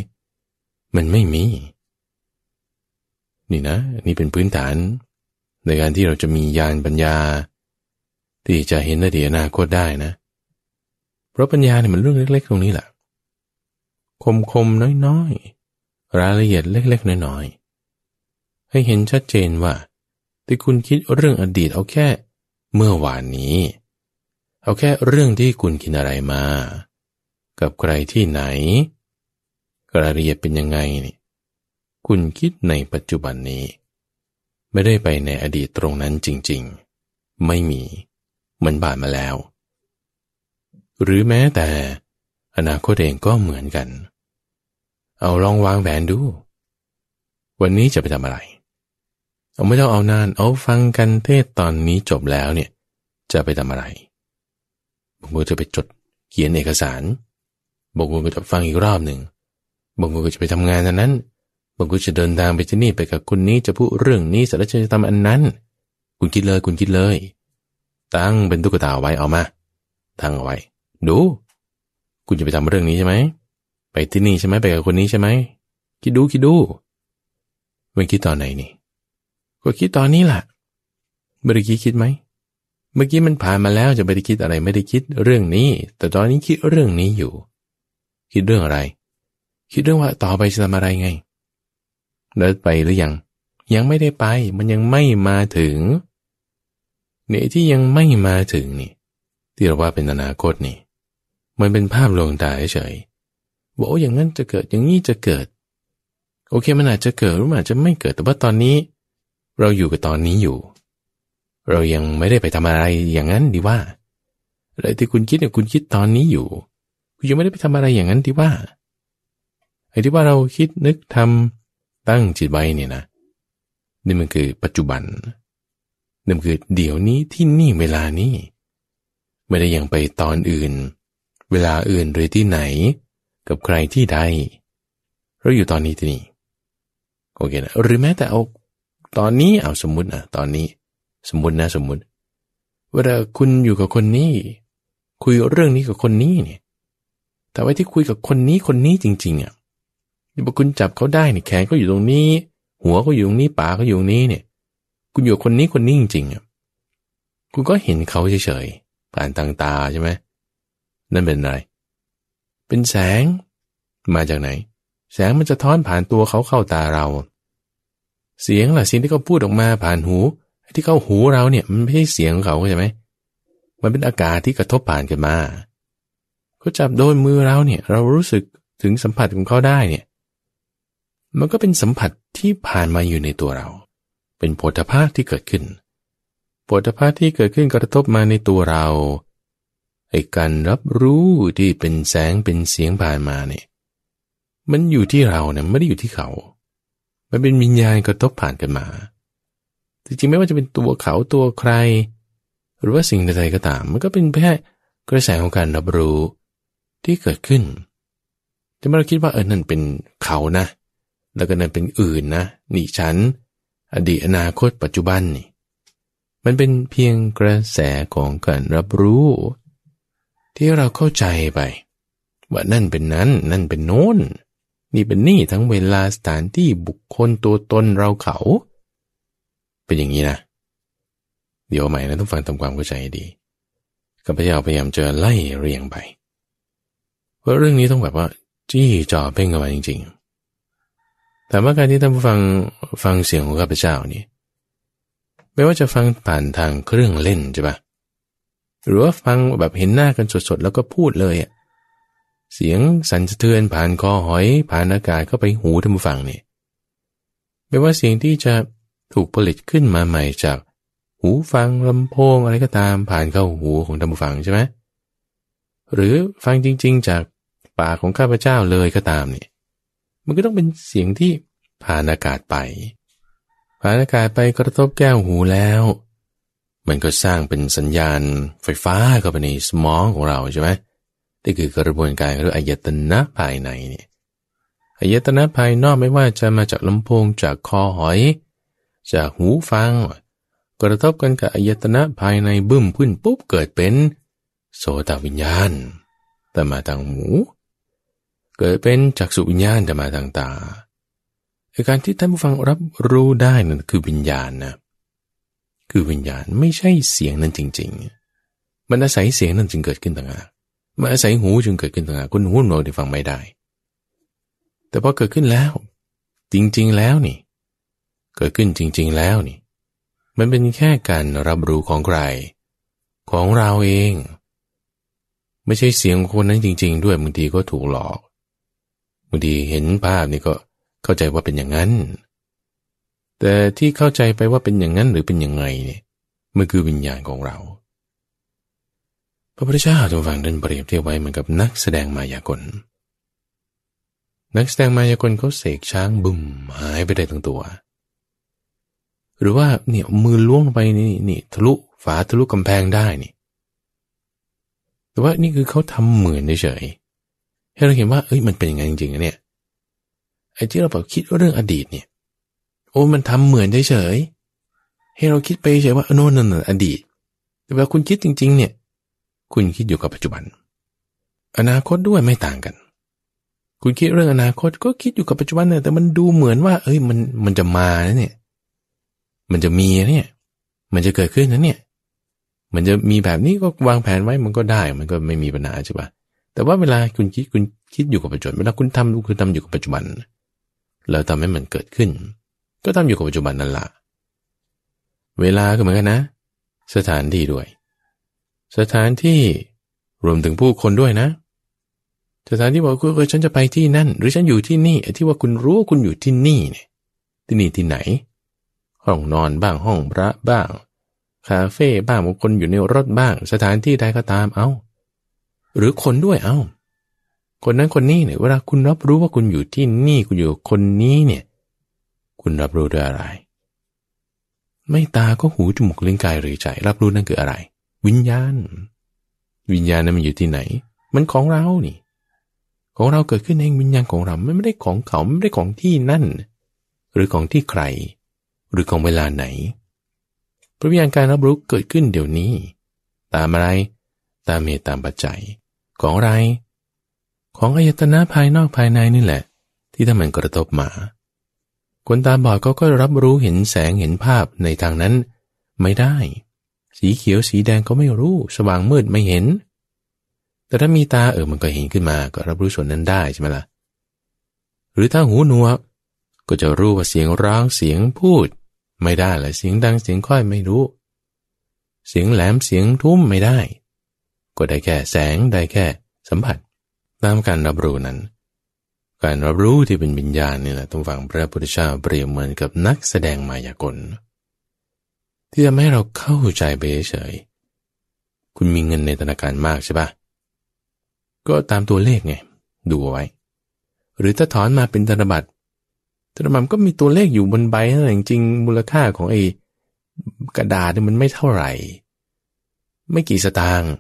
[SPEAKER 1] มันไม่มี นี่นะ นี่เป็นพื้นฐาน ในการที่เราจะมีญาณปัญญา ที่จะเห็นอดีตอนาคตได้นะ เพราะปัญญาเนี่ยมันเรื่องเล็ก ๆ ตรงนี้แหละ คมคมน้อยๆ รายละเอียดเล็กๆ น้อยๆ ให้เห็นชัดเจนว่า ที่คุณคิดเรื่องอดีตเอาแค่เมื่อวานนี้ เอาแค่เรื่องที่คุณกินอะไรมา กับใครที่ไหนรายละเอียดเป็นยังไงนี่คุณคิดในปัจจุบันนี้ ไม่ได้ไปในอดีตตรงนั้นจริงๆ ไม่มี มันบาดมาแล้ว หรือแม้แต่ อนาคตเองก็เหมือนกัน เอาลองวางแผนดู วันนี้จะไปทำอะไร เอาไม่ต้องเอานาน เอาฟังกันเทศตอนนี้จบแล้วเนี่ย จะไปทำอะไรบางคนจะไปจดเขียนเอกสารบางคนก็จะฟังอีกรอบหนึ่งบางคนก็จะไปทำงานอันนั้นบางคนจะเดินทางไปที่นี่ไปกับคนนี้จะพูดเรื่องนี้เสร็จะทำอันนั้น คุณคิดเลยคุณคิดเลย ตั้งเป็นตุ๊กตาไว้เอามาทั้งเอาไว้ ดู คุณจะไปทำเรื่องนี้ใช่ไหม ไปที่นี่ใช่ไหมไปกับคนนี้ใช่ไหม คิดดูคิดดูมันคิดตอนไหนนี่ ก็คิดตอนนี้แหละเมื่อกี้คิดไหม เมื่อกี้มันผ่านมาแล้วจะไปคิดอะไรไม่ได้คิดเรื่องนี้ แต่ตอนนี้คิดเรื่องนี้อยู่ คิดเรื่องอะไร คิดเรื่องว่าต่อไปจะทำอะไรไงเดินไปหรือยัง ยังไม่ได้ไป มันยังไม่มาถึงเนี่ยที่ยังไม่มาถึงนี่ ที่เราว่าเป็นอนาคตนี่ มันเป็นภาพลวงตาเฉยบอกอย่างนั้นจะเกิดอย่างนี้จะเกิด โอเคมันอาจจะเกิดหรืออาจจะไม่เกิดแต่ว่าตอนนี้ เราอยู่กับตอนนี้อยู่ เรายังไม่ได้ไปทำอะไรอย่างนั้นดีว่าอะไรที่คุณคิดเนี่ยคุณคิดตอนนี้อยู่ คุณยังไม่ได้ไปทำอะไรอย่างนั้นดีว่าไอ้ที่ว่าเราคิดนึกทำตั้งจิตไว้เนี่ยนะนี่มันคือปัจจุบันนี่มันคือเดี๋ยวนี้ที่นี่เวลานี้ ไม่ได้ยังไปตอนอื่น เวลาอื่นหรือที่ไหน กับใครที่ใดเราอยู่ตอนนี้ที่นี่โอเคนะหรือแม้แต่เอาตอนนี้เอาสมมตินะตอนนี้ สมมตินะสมมติ เวลาคุณอยู่กับคนนี้ คุยเรื่องนี้กับคนนี้เนี่ย แต่ว่าที่คุยกับคนนี้คนนี้จริง ๆอะที่พอคุณจับเขาได้เนี่ยแขนก็อยู่ตรงนี้ หัวก็อยู่ตรงนี้ปากก็อยู่ตรงนี้เนี่ย คุณอยู่คนนี้คนนี้จริงๆอะคุณก็เห็นเขาเฉยๆผ่านทางตาใช่ไหม นั่นเป็นอะไร เป็นแสง มาจากไหน แสงมันจะท้อนผ่านตัวเขาเข้าตาเรา เสียงล่ะสิ่งที่เขาพูดออกมาผ่านหู ที่เข้าหูเราเนี่ย มันไม่ใช่เสียงของเขาใช่ไหมมันเป็นอากาศที่กระทบผ่านกันมาเขาจับโดนมือเราเนี่ย เรารู้สึกถึงสัมผัสของเขาได้เนี่ย มันก็เป็นสัมผัสที่ผ่านมาอยู่ในตัวเรา เป็นโผฏฐาที่เกิดขึ้นโผฏฐาที่เกิดขึ้นกระทบมาในตัวเรา ไอ้การรับรู้ที่เป็นแสงเป็นเสียงผ่านมาเนี่ยมันอยู่ที่เราเนี่ยไม่ได้อยู่ที่เขา มันเป็นวิญญาณกระทบผ่านกันมา จริงๆไม่ว่าจะเป็นตัวเขาตัวใคร หรือว่าสิ่งใดๆก็ตาม มันก็เป็นแค่กระแสของการรับรู้ที่เกิดขึ้น แต่เมื่อเราคิดว่าเออนั่นเป็นเขานะ แล้วก็นั่นเป็นอื่นนะ นี่ฉัน อดีตอนาคตปัจจุบันนี่ มันเป็นเพียงกระแสของการรับรู้ ที่เราเข้าใจไป ว่านั่นเป็นนั้น นั่นเป็นโน้น นี่เป็นนี่ทั้งเวลาสถานที่บุคคลตัวตนเราเขา เป็นอย่างนี้นะ เดี๋ยวใหม่นะต้องฟังทำความเข้าใจดีกับพยาพยายามจะไล่เรียงไปเพราะเรื่องนี้ต้องแบบว่า จี้จ่อเพ่งกันมาจริง ๆ แต่ว่าการที่ท่านผู้ฟังฟังเสียงของข้าพเจ้านี่ไม่ว่าจะฟังผ่านทางเครื่องเล่นใช่ปะ หรือว่าฟังแบบเห็นหน้ากันสดๆ แล้วก็พูดเลยเสียงสั่นสะเทือนผ่านคอหอยผ่านอากาศเข้าไปหูท่านผู้ฟังเนี่ยไม่ว่าเสียงที่จะถูกผลิตขึ้นมาใหม่จากหูฟังลำโพงอะไรก็ตามผ่านเข้าหูของท่านผู้ฟังใช่ไหมหรือฟังจริง ๆ จากปากของข้าพเจ้าเลยก็ตามเนี่ยมันก็ต้องเป็นเสียงที่ผ่านอากาศไป ผ่านอากาศไปกระทบแก้วหูแล้ว มันก็สร้างเป็นสัญญาณไฟฟ้าเข้าไปในสมองของเราใช่ไหมนี่คือกระบวนการเรียกอายตนะภายในเนี่ยอายตนะภายนอกไม่ว่าจะมาจากลำโพงจากคอหอย จากหูฟัง กระทบกันกับอายตนะภายในบึ้มพื้นปุ๊บเกิดเป็น โสตวิญญาณแต่มาทางหูเกิดเป็นจักษุวิญญาณแต่มาทางตาการที่ท่านผู้ฟังรับรู้ได้นั่นคือวิญญาณนะ คือวิญญาณไม่ใช่เสียงนั้นจริง ๆ มันอาศัยเสียงนั้นจึงเกิดขึ้นต่างหากมันอาศัยหูจึงเกิดขึ้นต่างหากคุณหูหนวกที่ฟังไม่ได้ แต่พอเกิดขึ้นแล้ว จริง ๆ แล้วนี่ เกิดขึ้นจริง ๆ แล้วนี่ มันเป็นแค่การรับรู้ของใครของเราเอง ไม่ใช่เสียงคนนั้นจริง ๆ ด้วยบางทีก็ถูกหลอกบางทีเห็นภาพนี่ก็เข้าใจว่าเป็นอย่างนั้น แต่ที่เข้าใจไปว่าเป็นอย่างนั้นหรือเป็นยังไงเนี่ยมันคือวิญญาณของเรา พระพุทธเจ้าทรงฟังดันเปรียบเทียบไว้เหมือนกับนักแสดงมายากล นักแสดงมายากลเขาเสกช้างบุ่มหายไปได้ทั้งตัว หรือว่าเนี่ยมือล้วงไปนี่นี่ทะลุฝาทะลุกำแพงได้นี่ แต่ว่านี่คือเขาทำเหมือนเฉยให้เราเห็นว่าเอ้ยมันเป็นยังไงจริงๆเนี่ยไอ้ที่เราแบบคิดว่าเรื่องอดีตเนี่ย อ้มันทำเหมือนเฉยให้เราคิดไปเฉยว่าโน่นนั่นอดีต แต่เวลาคุณคิดจริง ๆ เนี่ย คุณคิดอยู่กับปัจจุบัน อนาคตด้วยไม่ต่างกัน คุณคิดเรื่องอนาคตก็คิดอยู่กับปัจจุบันเนี่ยแต่มันดูเหมือนว่า เอ้ยมันมันจะมาเนี่ย มันจะมีเนี่ย มันจะเกิดขึ้นนะเนี่ย มันจะมีแบบนี้ก็วางแผนไว้มันก็ได้ มันก็ไม่มีปัญหาใช่ปะแต่ว่าเวลาคุณคิดคุณคิดอยู่กับปัจจุบัน เวลาคุณทำคุณทำอยู่กับปัจจุบันแล้วทำให้มันเกิดขึ้น ก็ทำอยู่กับปัจจุบันนั่นแหละเวลาก็เหมือนกันนะ สถานที่ด้วย สถานที่รวมถึงผู้คนด้วยนะ สถานที่บอกว่าฉันจะไปที่นั่น หรือฉันอยู่ที่นี่ที่ว่าคุณรู้คุณอยู่ที่นี่เนี่ยที่นี่ที่ไหน ห้องนอนบ้างห้องพระบ้างคาเฟ่บ้างบางคนอยู่ในรถบ้าง สถานที่ใดก็ตามเอา้า หรือคนด้วยเอา้าคนนั้นคนนี้เนี่ยเวลาคุณรับรู้ว่าคุณอยู่ที่นี่คุณอยู่คนนี้เนี่ย คุณรับรู้ด้วยอะไร ไม่ตาก็หูจมูกลิ้นกายหรือใจรับรู้นั่นคืออะไร วิญญาณ วิญญาณนั้นมันอยู่ที่ไหน มันของเรานี่ ของเราเกิดขึ้นเองวิญญาณของเราไม่ได้ของเขาไม่ได้ของที่นั่น หรือของที่ใคร หรือของเวลาไหนพระวิญญาณการรับรู้เกิดขึ้นเดี๋ยวนี้ ตามอะไร ตามเหตุตามปัจจัย ของอะไร ของอายตนะภายนอกภายในนี่แหละ ที่ถ้ามันกระทบมา คนตาบอดเขาก็รับรู้เห็นแสงเห็นภาพในทางนั้น ไม่ได้ สีเขียวสีแดงก็ไม่รู้ สว่างมืดไม่เห็น แต่ถ้ามีตาเออมันก็เห็นขึ้นมา ก็รับรู้ส่วนนั้นได้ใช่ไหมละ่ะ หรือถ้าหูหนวกก็จะรู้ว่าเสียงร้องเสียงพูด ไม่ได้ละเสียงดังเสียงค่อยไม่รู้ เสียงแหลมเสียงทุ้มไม่ได้ ก็ได้แค่แสงได้แค่ สัมผัส ตามการรับรู้นั้น การรับรู้ที่เป็นวิญญาณนี่แหละต้องฟังพระพุทธเจ้าเปรียบเหมือนกับนักแสดงมายากล ที่จะให้เราเข้าใจไปเฉย คุณมีเงินในธนาคารมากใช่ปะก็ตามตัวเลขไง ดูไว้ หรือถ้าถอนมาเป็นธนบัตรธนบัตรก็มีตัวเลขอยู่บนใบนั่นแหละจริงมูลค่าของไอ้กระดาษนี่มันไม่เท่าไหร่ ไม่กี่สตางค์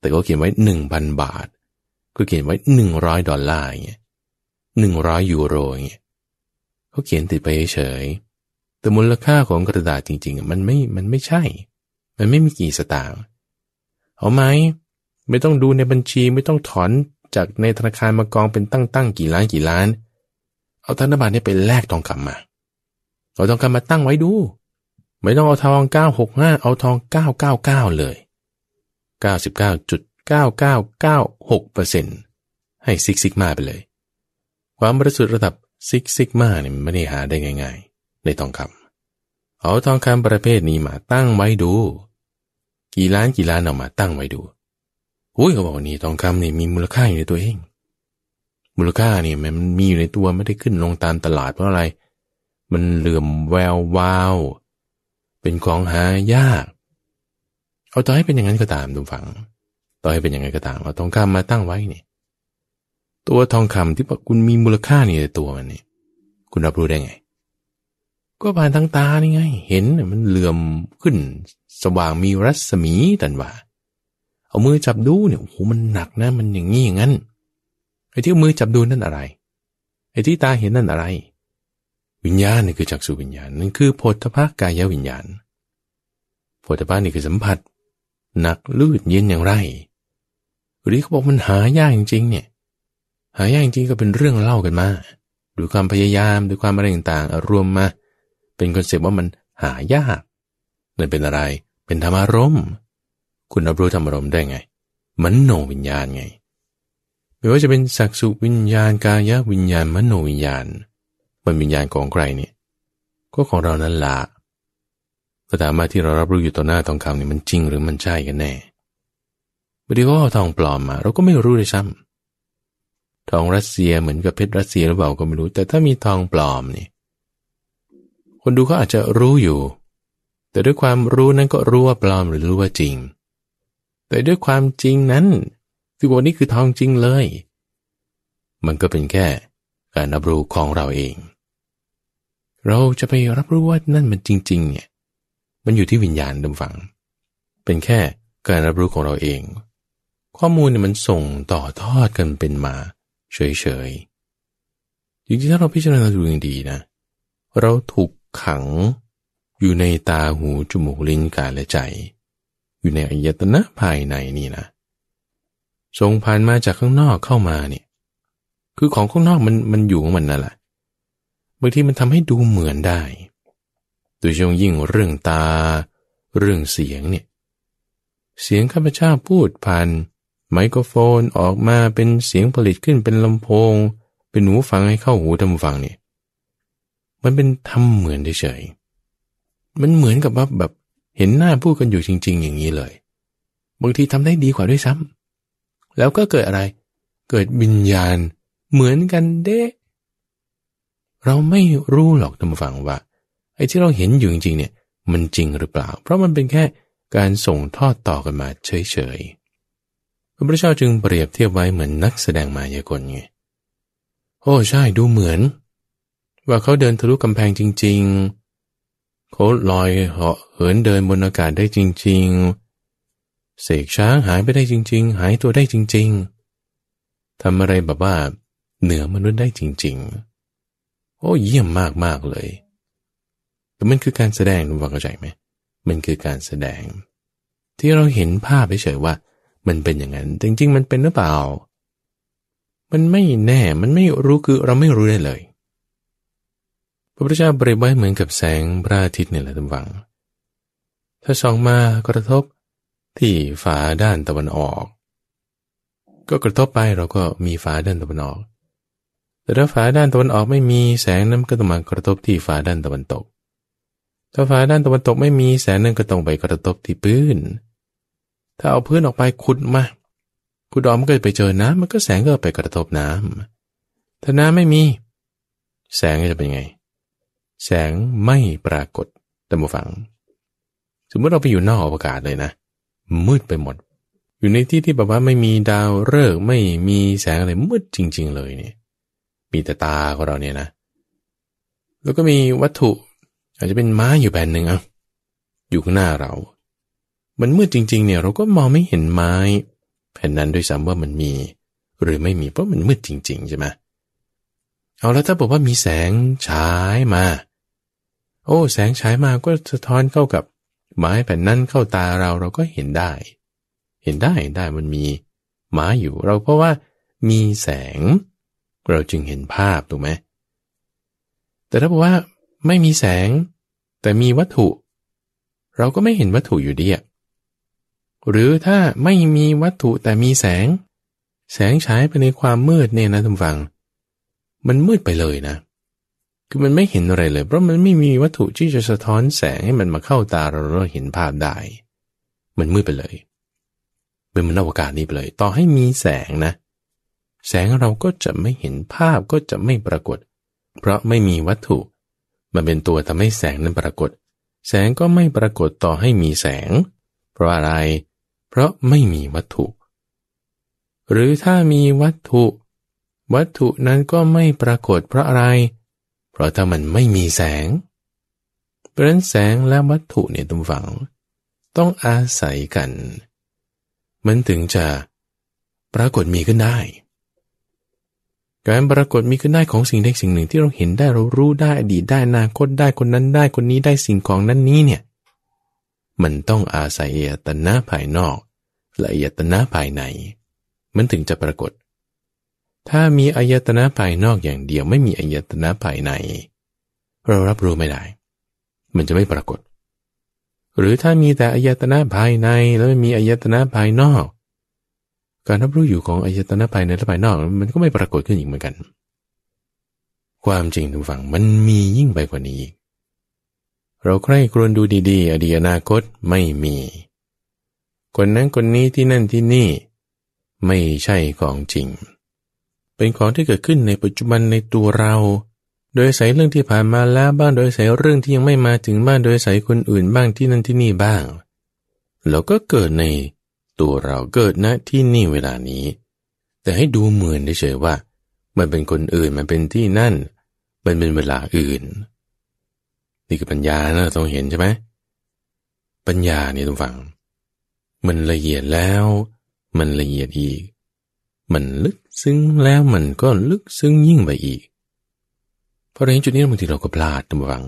[SPEAKER 1] แต่ก็เขียนไว้หนึ่งพันบาท ก็เขียนไว้หนึ่งร้อยดอลลาร์อย่างเงี้ย หนึ่งร้อยยูโรเงี้ยเขาเขียนติดไปเฉย แต่มูลค่าของกระดาษจริงๆ มันไม่ มันไม่ใช่ มันไม่มีกี่สตางค์เอาไหม ไม่ต้องดูในบัญชีไม่ต้องถอนจากในธนาคารมากองเป็นตั้งตั้งกี่ล้านกี่ล้าน เอาธนบัตรนี่ไปแลกทองคำมา เอาทองคำมาตั้งไว้ดู ไม่ต้องเอาทองเก้าหกห้าเอาทองเก้าเก้าเก้าเลยเก้าสิบเก้าจุด9996%ให้ซิกซิกมาไปเลย ความบริสุทธิ์ระดับซิกซิกมาเนี่ยไม่ได้หาได้ง่ายๆ ในทองคำเอาทองคำประเภทนี้มาตั้งไว้ดู กี่ล้านกี่ล้านเอามาตั้งไว้ดูอุ้ยเขาบอกนี่ทองคำนี่มีมูลค่าอยู่ในตัวเอง มูลค่านี่มันมีอยู่ในตัวไม่ได้ขึ้นลงตามตลาดเพราะอะไร มันเหลื่อมแวววาว เป็นของหายาก เอาต่อให้เป็นอย่างนั้นก็ตามดูฝัง ต่อให้เป็นอยังไงก็ตามเอาทองคำมาตั้งไว้เนี่ย ตัวทองคำที่บอกคุณมีมูลค่านี่ในตัวมันนี่คุณรับรู้ได้ไง ก็ผ่านทางตานี่ไง เห็นมันเหลื่อมขึ้น สว่างมีรัศมีตันว่าเอามือจับดูเนี่ยโอ้โหมันหนักนะมันอย่างนี้อย่างนั้นไอ้ที่มือจับดูนั่นอะไรไอ้ที่ตาเห็นนั่นอะไร วิญญาณนี่คือจักษุวิญญาณนั่นคือโพธพกายวิญญาณโพธพนี่คือสัมผัส หนักลื่นเย็นอย่างไร หรือเขาบอกมันหายากจริงๆเนี่ย หายากจริงก็เป็นเรื่องเล่ากันมาดูความพยายามดูความอะไรต่างๆรวมมา เป็นคอนเซปต์ว่ามันหายากนั่นเป็นอะไรเป็นธรรมารมคุณรับรู้ธรรมารมได้ไง มันโนวิญญาณไง ไม่ว่าจะเป็นสักสุวิญญาณกายวิญญาณมโนวิญญาณ มันวิญญาณของใครเนี่ยก็ของเรานั่นละก็ถามมาที่เรารับรู้อยู่ต่อหน้าทองคำนี่มันจริงหรือมันใช่กันแน่บางทีก็เอาทองปลอมมา เราก็ไม่รู้เลยซ้ำ ทองรัสเซียเหมือนกับเพชรรัสเซียหรือเปล่าก็ไม่รู้ แต่ถ้ามีทองปลอมนี่ คนดูเขาอาจจะรู้อยู่ แต่ด้วยความรู้นั้นก็รู้ว่าปลอมหรือรู้ว่าจริง แต่ด้วยความจริงนั้นที่วันนี้คือทองจริงเลย มันก็เป็นแค่การรับรู้ของเราเอง เราจะไปรับรู้ว่านั่นมันจริง ๆ เนี่ย มันอยู่ที่วิญญาณดำฝัง เป็นแค่การรับรู้ของเราเอง ข้อมูลเนี่ยมันส่งต่อทอดกันเป็นมา เฉยๆจริงๆถ้าเราพิจารณาดูอย่างดีนะ เราถูกขังอยู่ในตาหูจมูกลิ้นกายและใจ อยู่ในอายตนะภายในนี่นะส่งผ่านมาจากข้างนอกเข้ามาเนี่ย คือของข้างนอกมันมันอยู่ของมันนั่นแหละบางทีมันทำให้ดูเหมือนได้ โดยเฉพาะยิ่งเรื่องตา เรื่องเสียงเนี่ย เสียงข้าพเจ้าพูดผ่าน ไมโครโฟนออกมาเป็นเสียงผลิตขึ้นเป็นลำโพง เป็นหูฟังให้เข้าหูทำฟังเนี่ยมันเป็นทำเหมือนเฉยมันเหมือนกับว่าแบบเห็นหน้าพูดกันอยู่จริง ๆ อย่างนี้เลย บางทีทำได้ดีกว่าด้วยซ้ำแล้วก็เกิดอะไร เกิดวิญญาณ เหมือนกันเด้เราไม่รู้หรอกทำฟังว่าไอ้ที่เราเห็นอยู่จริงๆเนี่ย มันจริงหรือเปล่า เพราะมันเป็นแค่การส่งทอดต่อกันมาเฉย พระพุทธเจ้าจึงเปรียบเทียบไว้เหมือนนักแสดงมายากลไง โอ้ใช่ดูเหมือน ว่าเขาเดินทะลุกำแพงจริง ๆ เขาลอยเหาะเหินเดินบนอากาศได้จริง ๆ เสกช้างหายไปได้จริง ๆ หายตัวได้จริง ๆทำอะไรแบบว่า เหนือมนุษย์ได้จริง ๆ โอ้เยี่ยมมากๆเลย แต่มันคือการแสดงคุณฟังเข้าใจไหมมันคือการแสดง ที่เราเห็นภาพเฉยๆว่า มันเป็นอย่างนั้นจริงๆ มันเป็นหรือเปล่า มันไม่แน่ มันไม่รู้คือเราไม่รู้ได้เลย พระพุทธเจ้าเปรียบไว้เหมือนกับแสงพระอาทิตย์เนี่ยแหละท่านฟัง ถ้าส่องมากระทบที่ฝาด้านตะวันออก ก็กระทบไปเราก็มีฝาด้านตะวันออก แต่ถ้าฝาด้านตะวันออกไม่มีแสงนั้นก็ต้องมากระทบที่ฝาด้านตะวันตก ถ้าฝาด้านตะวันตกไม่มีแสงนั้นก็ต้องไปกระทบที่พื้น ถ้าเอาพื้นออกไปขุดมาขุดออกมันก็ไปเจอน้ำมันก็แสงก็ไปกระทบน้ำถ้าน้ำไม่มี แสงจะเป็นไง แสงไม่ปรากฏตามฟัง สมมติเราไปอยู่นอกอวกาศเลยนะ มืดไปหมด อยู่ในที่ที่แบบว่าไม่มีดาวฤกษ์ไม่มีแสงอะไรมืดจริง ๆ เลยเนี่ย มีแต่ตาของเราเนี่ยนะ แล้วก็มีวัตถุ อาจจะเป็นไม้อยู่แผ่นหนึ่งอะอยู่ข้างหน้าเรา มันมืดจริง ๆ เนี่ยเราก็มองไม่เห็นไม้ แผ่นนั้นด้วยซ้ำว่ามันมี หรือไม่มีเพราะมันมืดจริง ๆ ใช่ไหมเอาแล้วถ้าบอกว่ามีแสงฉายมา โอ้ แสงฉายมาก็สะท้อนเข้ากับไม้แผ่นนั้นเข้าตาเราเราก็เห็นได้ เห็นได้เห็นได้มันมีไม้อยู่ เราเพราะว่ามีแสง เราจึงเห็นภาพถูกไหมแต่ถ้าบอกว่าไม่มีแสง แต่มีวัตถุ เราก็ไม่เห็นวัตถุอยู่ดีอะ หรือถ้าไม่มีวัตถุแต่มีแสง แสงฉายไปในความมืดเนี่ยนะท่านฟัง มันมืดไปเลยนะ คือมันไม่เห็นอะไรเลย เพราะมันไม่มีวัตถุที่จะสะท้อนแสงให้มันมาเข้าตาเราเราเห็นภาพได้ มันมืดไปเลยเป็นมันอวกาศนี้ไปเลย ต่อให้มีแสงนะ แสงเราก็จะไม่เห็นภาพก็จะไม่ปรากฏ เพราะไม่มีวัตถุ มันเป็นตัวทำให้แสงนั้นปรากฏ แสงก็ไม่ปรากฏต่อให้มีแสง เพราะอะไรเราะไม่มีวัตถุ หรือถ้ามีวัตถุ วัตถุนั้นก็ไม่ปรากฏเพราะอะไร เพราะถ้ามันไม่มีแสง เพราะนั้นแสงและวัตถุเนี่ยตุ้มฝัง ต้องอาศัยกัน มันถึงจะปรากฏมีขึ้นได้ การปรากฏมีขึ้นได้ของสิ่งใดสิ่งหนึ่งที่เราเห็นได้เรารู้ได้อดีตได้อนาคตได้คนนั้นได้คนนี้ได้สิ่งของนั้นนี้เนี่ยมันต้องอาศัยอายตนะภายนอก และอายตนะภายใน มันถึงจะปรากฏ ถ้ามีอายตนะภายนอกอย่างเดียวไม่มีอายตนะภายใน เรารับรู้ไม่ได้ มันจะไม่ปรากฏ หรือถ้ามีแต่อายตนะภายในแล้วไม่มีอายตนะภายนอก การรับรู้อยู่ของอายตนะภายในและภายนอก มันก็ไม่ปรากฏขึ้นอีกเหมือนกัน ความจริงทุกฝั่งมันมียิ่งไปกว่านี้เราใคร่ครวญดูดีๆ อดีตอนาคตไม่มี คนนั้นคนนี้ที่นั่นที่นี่ ไม่ใช่ของจริง เป็นของที่เกิดขึ้นในปัจจุบันในตัวเรา โดยใส่เรื่องที่ผ่านมาแล้วบ้างโดยใส่เรื่องที่ยังไม่มาถึงบ้างโดยใส่คนอื่นบ้างที่นั่นที่นี่บ้างเราก็เกิดในตัวเราเกิดณที่นี่เวลานี้ แต่ให้ดูเหมือนเฉยว่า มันเป็นคนอื่นมันเป็นที่นั่น มันเป็นเวลาอื่น นี่คือปัญญานะต้องเห็นใช่ไหมปัญญาเนี่ยต้องฟัง มันละเอียดแล้ว มันละเอียดอีก มันลึกซึ้งแล้วมันก็ลึกซึ้งยิ่งไปอีกเพราะในจุดนี้บางทีเราก็พลาดตัวฟัง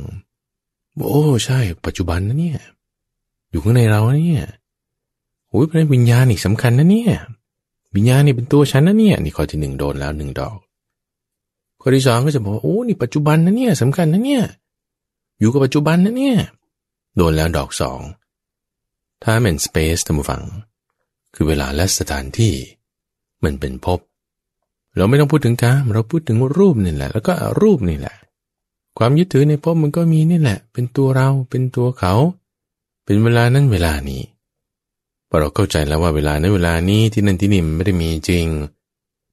[SPEAKER 1] โอ้ใช่ ปัจจุบันนะเนี่ย อยู่ข้างในเราเนี่ยโอ้ยเป็นวิญญาณนี่สำคัญนะเนี่ย วิญญาณนี่เป็นตัวฉันนะเนี่ย นี่ข้อที่หนึ่งโดนแล้วหนึ่งดอกข้อที่สองก็จะบอกโอ้นี่ปัจจุบันนะเนี่ยสำคัญนะเนี่ย อยู่กับปัจจุบันนะเนี่ย โดนแล้วดอกสอง ถ้าเป็นสเปซท่านผู้ฟัง คือเวลาและสถานที่ มันเป็นภพเราไม่ต้องพูดถึงการเราพูดถึงรูปนี่แหละ แล้วก็รูปนี่แหละ ความยึดถือในภพมันก็มีนี่แหละ เป็นตัวเราเป็นตัวเขา เป็นเวลานั้นเวลานี้พอเราเข้าใจแล้วว่าเวลาในเวลานี้ที่นั่นที่นี่มันไม่ได้มีจริง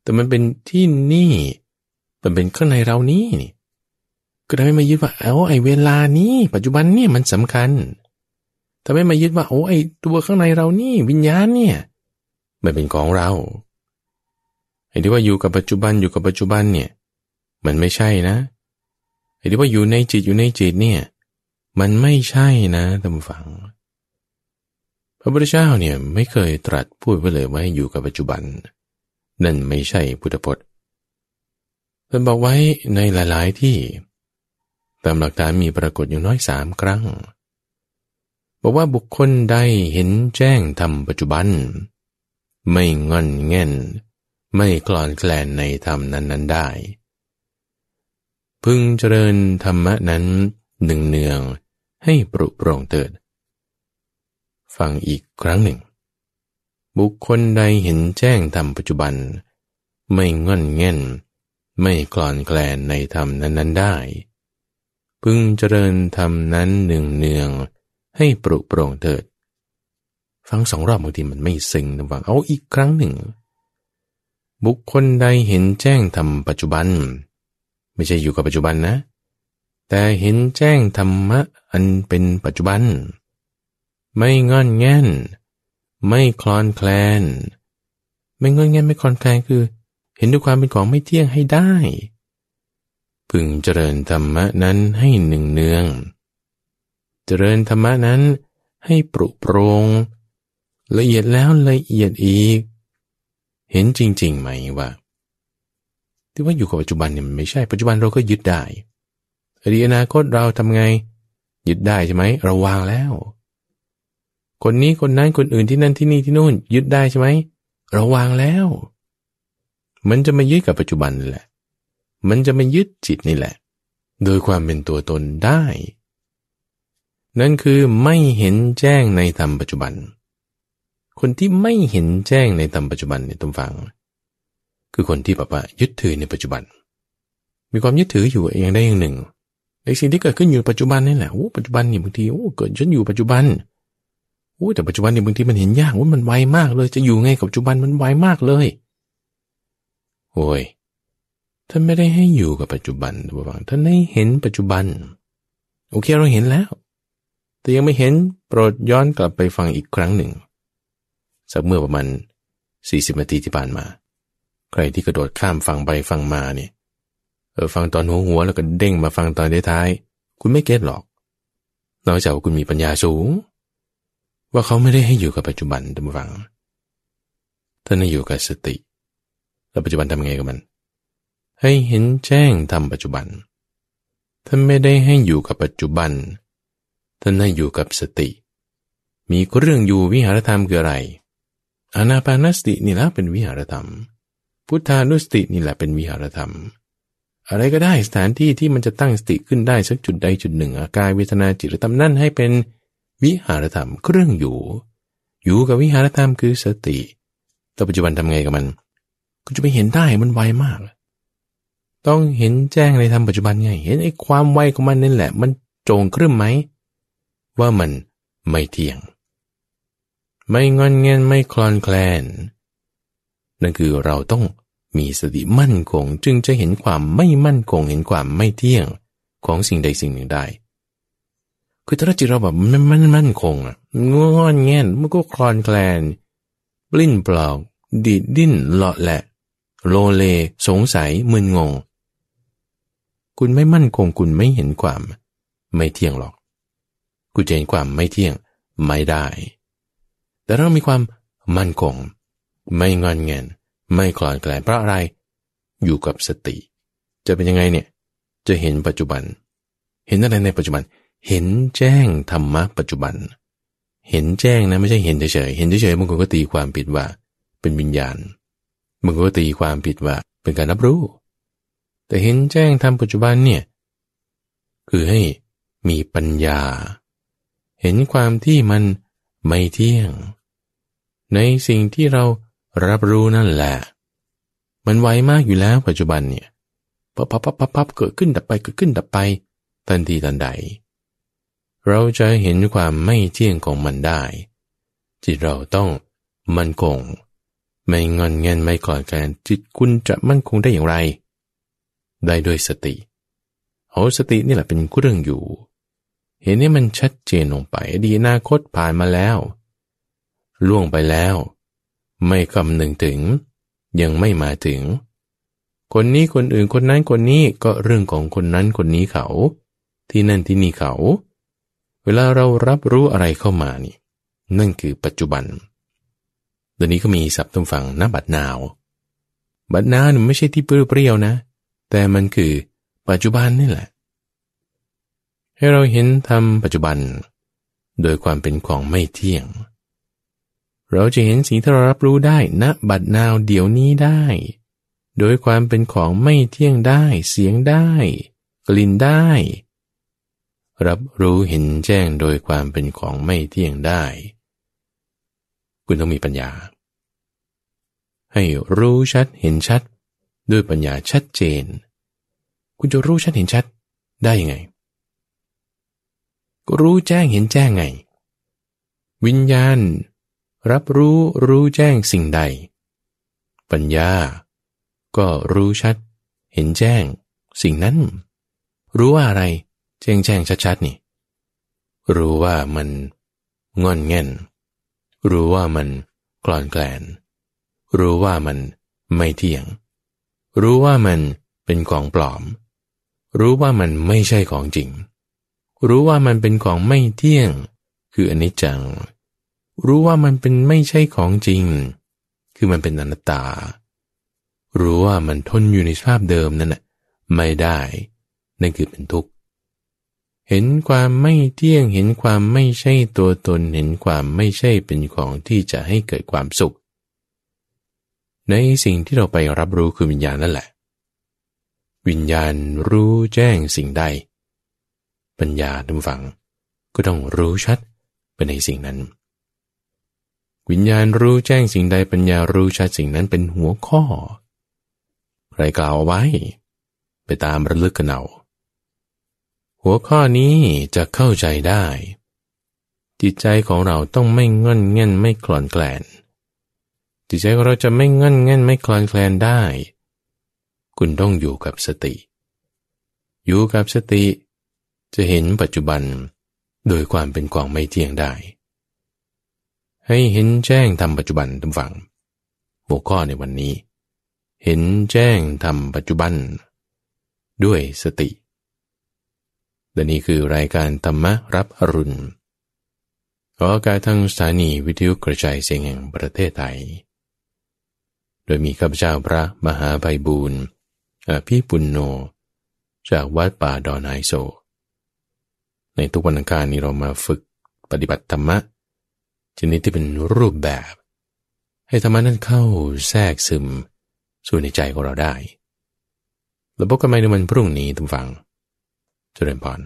[SPEAKER 1] แต่มันเป็นที่นี่ มันเป็นข้างในเรานี่ก็ทำให้มายึดว่าเอาไอ้เวลานี้ ปัจจุบันเนี่ยมันสำคัญ ทำให้มายึดว่าโอ้ไอตัวข้างในเรานี่ วิญญาณเนี่ยมันเป็นของเราไอ้ที่ว่าอยู่กับปัจจุบันอยู่กับปัจจุบันเนี่ย มันไม่ใช่นะไอ้ที่ว่าอยู่ในจิตอยู่ในจิตเนี่ย มันไม่ใช่นะท่านผู้ฟัง พระพุทธเจ้าเนี่ยไม่เคยตรัสพูดไว้เลยว่าอยู่กับปัจจุบัน นั่นไม่ใช่พุทธพจน์ท่านบอกไว้ในหลาย ๆ ที่ตามหลักฐานมีปรากฏอยู่น้อยสามครั้ง บอกว่าบุคคลใดเห็นแจ้งทำปัจจุบัน ไม่งอนแง่น ไม่คลอนแคลนในธรรมนั้น ๆได้ พึงเจริญธรรมนั้นหนึ่งเนืองให้ปรุโปร่งเติด ฟังอีกครั้งหนึ่ง บุคคลใดเห็นแจ้งธรรมปัจจุบัน ไม่งอนเง่น ไม่กลอนแกลนในธรรมนั้น ๆได้ พึงเจริญธรรมนั้นหนึ่งเนือง ให้ปรุโปร่งเถิด ฟังสองรอบบางทีมันไม่ซึ้งนะฟังเอาอีกครั้งหนึ่ง บุคคลใดเห็นแจ้งธรรมปัจจุบัน ไม่ใช่อยู่กับปัจจุบันนะ แต่เห็นแจ้งธรรมะอันเป็นปัจจุบัน ไม่งอนแง่น ไม่คลอนแคลน ไม่งอนแง่นไม่คลอนแคลนคือ เห็นด้วยความเป็นของไม่เที่ยงให้ได้ พึงเจริญธรรมะนั้นให้หนึ่งเนือง เจริญธรรมนั้นให้ปรุโปรง ละเอียดแล้วละเอียดอีก เห็นจริงๆไหมว่า ที่ว่าอยู่กับปัจจุบันเนี่ยมันไม่ใช่ปัจจุบันเราก็ยึดได้อดีตอนาคตเราทำไง ยึดได้ใช่ไหมเราวางแล้ว คนนี้คนนั้นคนอื่นที่นั่นที่นี่ที่นู่น ยึดได้ใช่ไหมเราวางแล้ว มันจะมายึดกับปัจจุบันนี่แหละ มันจะมายึดจิตนี่แหละ โดยความเป็นตัวตนได้ นั่นคือไม่เห็นแจ้งในธรรมปัจจุบัน คนที่ไม่เห็นแจ้งในธรรมปัจจุบันเนี่ยต้องฟัง คือคนที่แบบว่ายึดถือในปัจจุบัน มีความยึดถืออยู่อย่างใดอย่างหนึ่ง ในสิ่งที่เกิดขึ้นอยู่ปัจจุบันนี่แหละโอ้ปัจจุบันนี่บางทีโอ้เกิดฉันอยู่ปัจจุบันโอ้แต่ปัจจุบันนี่บางทีมันเห็นยากว่ามันไวมากเลย จะอยู่ไงกับปัจจุบันมันไวมากเลยโอ้ยท่านไม่ได้ให้อยู่กับปัจจุบันท่านให้เห็นปัจจุบัน โอเคเราเห็นแล้ว แต่ยังไม่เห็นโปรดย้อนกลับไปฟังอีกครั้งหนึ่ง สักเมื่อประมาณสี่สิบนาทีที่ผ่านมา ใครที่กระโดดข้ามฟังไปฟังมาเนี่ยเออฟังตอนหัวหัวแล้วก็เด้งมาฟังตอนท้ายคุณไม่เก็ตหรอก นอกจากว่าคุณมีปัญญาสูง ว่าเขาไม่ได้ให้อยู่กับปัจจุบันท่านฟังท่านให้อยู่กับสติ แล้วปัจจุบันทำไงกับมัน ให้เห็นแจ้งทำปัจจุบันท่านไม่ได้ให้อยู่กับปัจจุบัน ท่านให้อยู่กับสติ มีเรื่องอยู่วิหารธรรมคืออะไร อานาปานสตินี่แหละเป็นวิหารธรรม พุทธานุสตินี่แหละเป็นวิหารธรรม อะไรก็ได้สถานที่ที่มันจะตั้งสติขึ้นได้สักจุดใดจุดหนึ่ง อาการเวทนาจิตธรรมนั่นให้เป็นวิหารธรรมเครื่องอยู่ อยู่กับวิหารธรรมคือสติ แต่ปัจจุบันทำไงกับมันก็จะไปเห็นได้มันไวมาก ต้องเห็นแจ้งในธรรมปัจจุบันไง เห็นไอ้ความไวของมันนั่นแหละ มันโจงครึ่มไหม ว่ามันไม่เที่ยง ไม่งอนเงียนไม่คลอนแคลน นั่นคือเราต้องมีสติมั่นคงจึงจะเห็นความไม่มั่นคงเห็นความไม่เที่ยงของสิ่งใดสิ่งหนึ่งได้ คือถ้าจิตเราแบบไม่มั่นมั่นคงอะงอนเงียนมันก็คลอนแคลน ปลิ้นเปล่าดีดดิ้นเลาะแหละ โลเล สงสัยมึนงง คุณไม่มั่นคงคุณไม่เห็นความ ไม่เที่ยงหรอก คุณจะเห็นความไม่เที่ยงไม่ได้ แต่เรามีความมั่นคง ไม่งอนเงินไม่คลอนแกลนเพราะอะไร อยู่กับสติ จะเป็นยังไงเนี่ย จะเห็นปัจจุบัน เห็นอะไรในปัจจุบัน เห็นแจ้งธรรมะปัจจุบัน เห็นแจ้งนะไม่ใช่เห็นเฉยเห็นเฉยบางคนก็ตีความผิดว่า เป็นวิญญาณบางคนก็ตีความผิดว่า เป็นการรับรู้ แต่เห็นแจ้งทำปัจจุบันเนี่ยคือให้มีปัญญา เห็นความที่มันไม่เที่ยง ในสิ่งที่เรารับรู้นั่นแหละ มันไวมากอยู่แล้วปัจจุบันเนี่ยปับปับปับปับเกิดขึ้นดับไปเกิดขึ้นดับไปทันทีทันใด เราจะเห็นความไม่เที่ยงของมันได้ จิตเราต้องมั่นคง ไม่งอนเงินไม่กลอดกันจิตคุณจะมั่นคงได้อย่างไร ได้ด้วยสติ เอาสตินี่แหละเป็นเครื่องอยู่ เห็นให้มันชัดเจนลงไปอดีตอนาคตผ่านมาแล้ว ล่วงไปแล้ว ไม่คำหนึ่งถึง ยังไม่มาถึง คนนี้คนอื่นคนนั้นคนนี้ก็เรื่องของคนนั้นคนนี้เขา ที่นั่นที่นี่เขา เวลาเรารับรู้อะไรเข้ามานี่ นั่นคือปัจจุบันเดี๋ยวนี้ก็มีศัพท์ต้องฟังนะบัดนาว บัดนาวไม่ใช่ที่เปรี้ยวนะ แต่มันคือปัจจุบันนี่แหละ ให้เราเห็นทำปัจจุบัน โดยความเป็นของไม่เที่ยง เราจะเห็นสิ่งที่เรารับรู้ได้ณนะบัดนาวเดี๋ยวนี้ได้ โดยความเป็นของไม่เที่ยงได้ เสียงได้ กลิ่นได้ รับรู้เห็นแจ้งโดยความเป็นของไม่เที่ยงได้ คุณต้องมีปัญญา ให้รู้ชัดเห็นชัด ด้วยปัญญาชัดเจน คุณจะรู้ชัดเห็นชัดได้ยังไง ก็รู้แจ้งเห็นแจ้งไง วิญญาณ รับรู้รู้แจ้งสิ่งใด ปัญญา ก็รู้ชัด เห็นแจ้ง สิ่งนั้น รู้ว่าอะไร แจ้งแจ้งชัดๆนี่ รู้ว่ามันงอนเง่น รู้ว่ามันกลอนแกลน รู้ว่ามันไม่เที่ยง รู้ว่ามันเป็นของปลอม รู้ว่ามันไม่ใช่ของจริง รู้ว่ามันเป็นของไม่เที่ยง คืออนิจจัง รู้ว่ามันเป็นไม่ใช่ของจริง คือมันเป็นอนัตตา รู้ว่ามันทนอยู่ในสภาพเดิมนั่นแหะไม่ได้ นั่นคือเป็นทุกข์ เห็นความไม่เที่ยง เห็นความไม่ใช่ตัวตน เห็นความไม่ใช่เป็นของที่จะให้เกิดความสุข ในสิ่งที่เราไปรับรู้คือวิญญาณนั่นแหละ วิญญาณรู้แจ้งสิ่งใด ปัญญาดำฝัง ก็ต้องรู้ชัดไปในสิ่งนั้น วิญญาณรู้แจ้งสิ่งใดปัญญารู้ชัดสิ่งนั้นเป็นหัวข้อ ใครกล่าวไว้ ไปตามระลึกกันเอาหัวข้อนี้จะเข้าใจได้ จิตใจของเราต้องไม่งอนเง่นไม่คลอนแกลน จิตใจของเราจะไม่งอนเง่นไม่คลอนแคลนได้ คุณต้องอยู่กับสติ อยู่กับสติ จะเห็นปัจจุบันโดยความเป็นกองไม่เที่ยงได้ ให้เห็นแจ้งทำปัจจุบันทุกฝังหัวข้อในวันนี้ เห็นแจ้งทำปัจจุบัน ด้วยสติและนี่คือรายการธรรมรับอรุณขอการทางสถานีวิทยุกระจายเสียงแห่งประเทศไทย โดยมีข้าพเจ้าพระมหาไพบูรณ์อภิปุณโนจากวัดป่าดอนไฮโซ ในทุกวันอังคารนี้เรามาฝึกปฏิบัติธรรมะชนิดที่เป็นรูปแบบ ให้ธรรมะนั้นเข้าแทรกซึมสู่ในใจของเราได้ แล้วพบกันใหม่ในวันพรุ่งนี้ทุกฝัง เจริญพร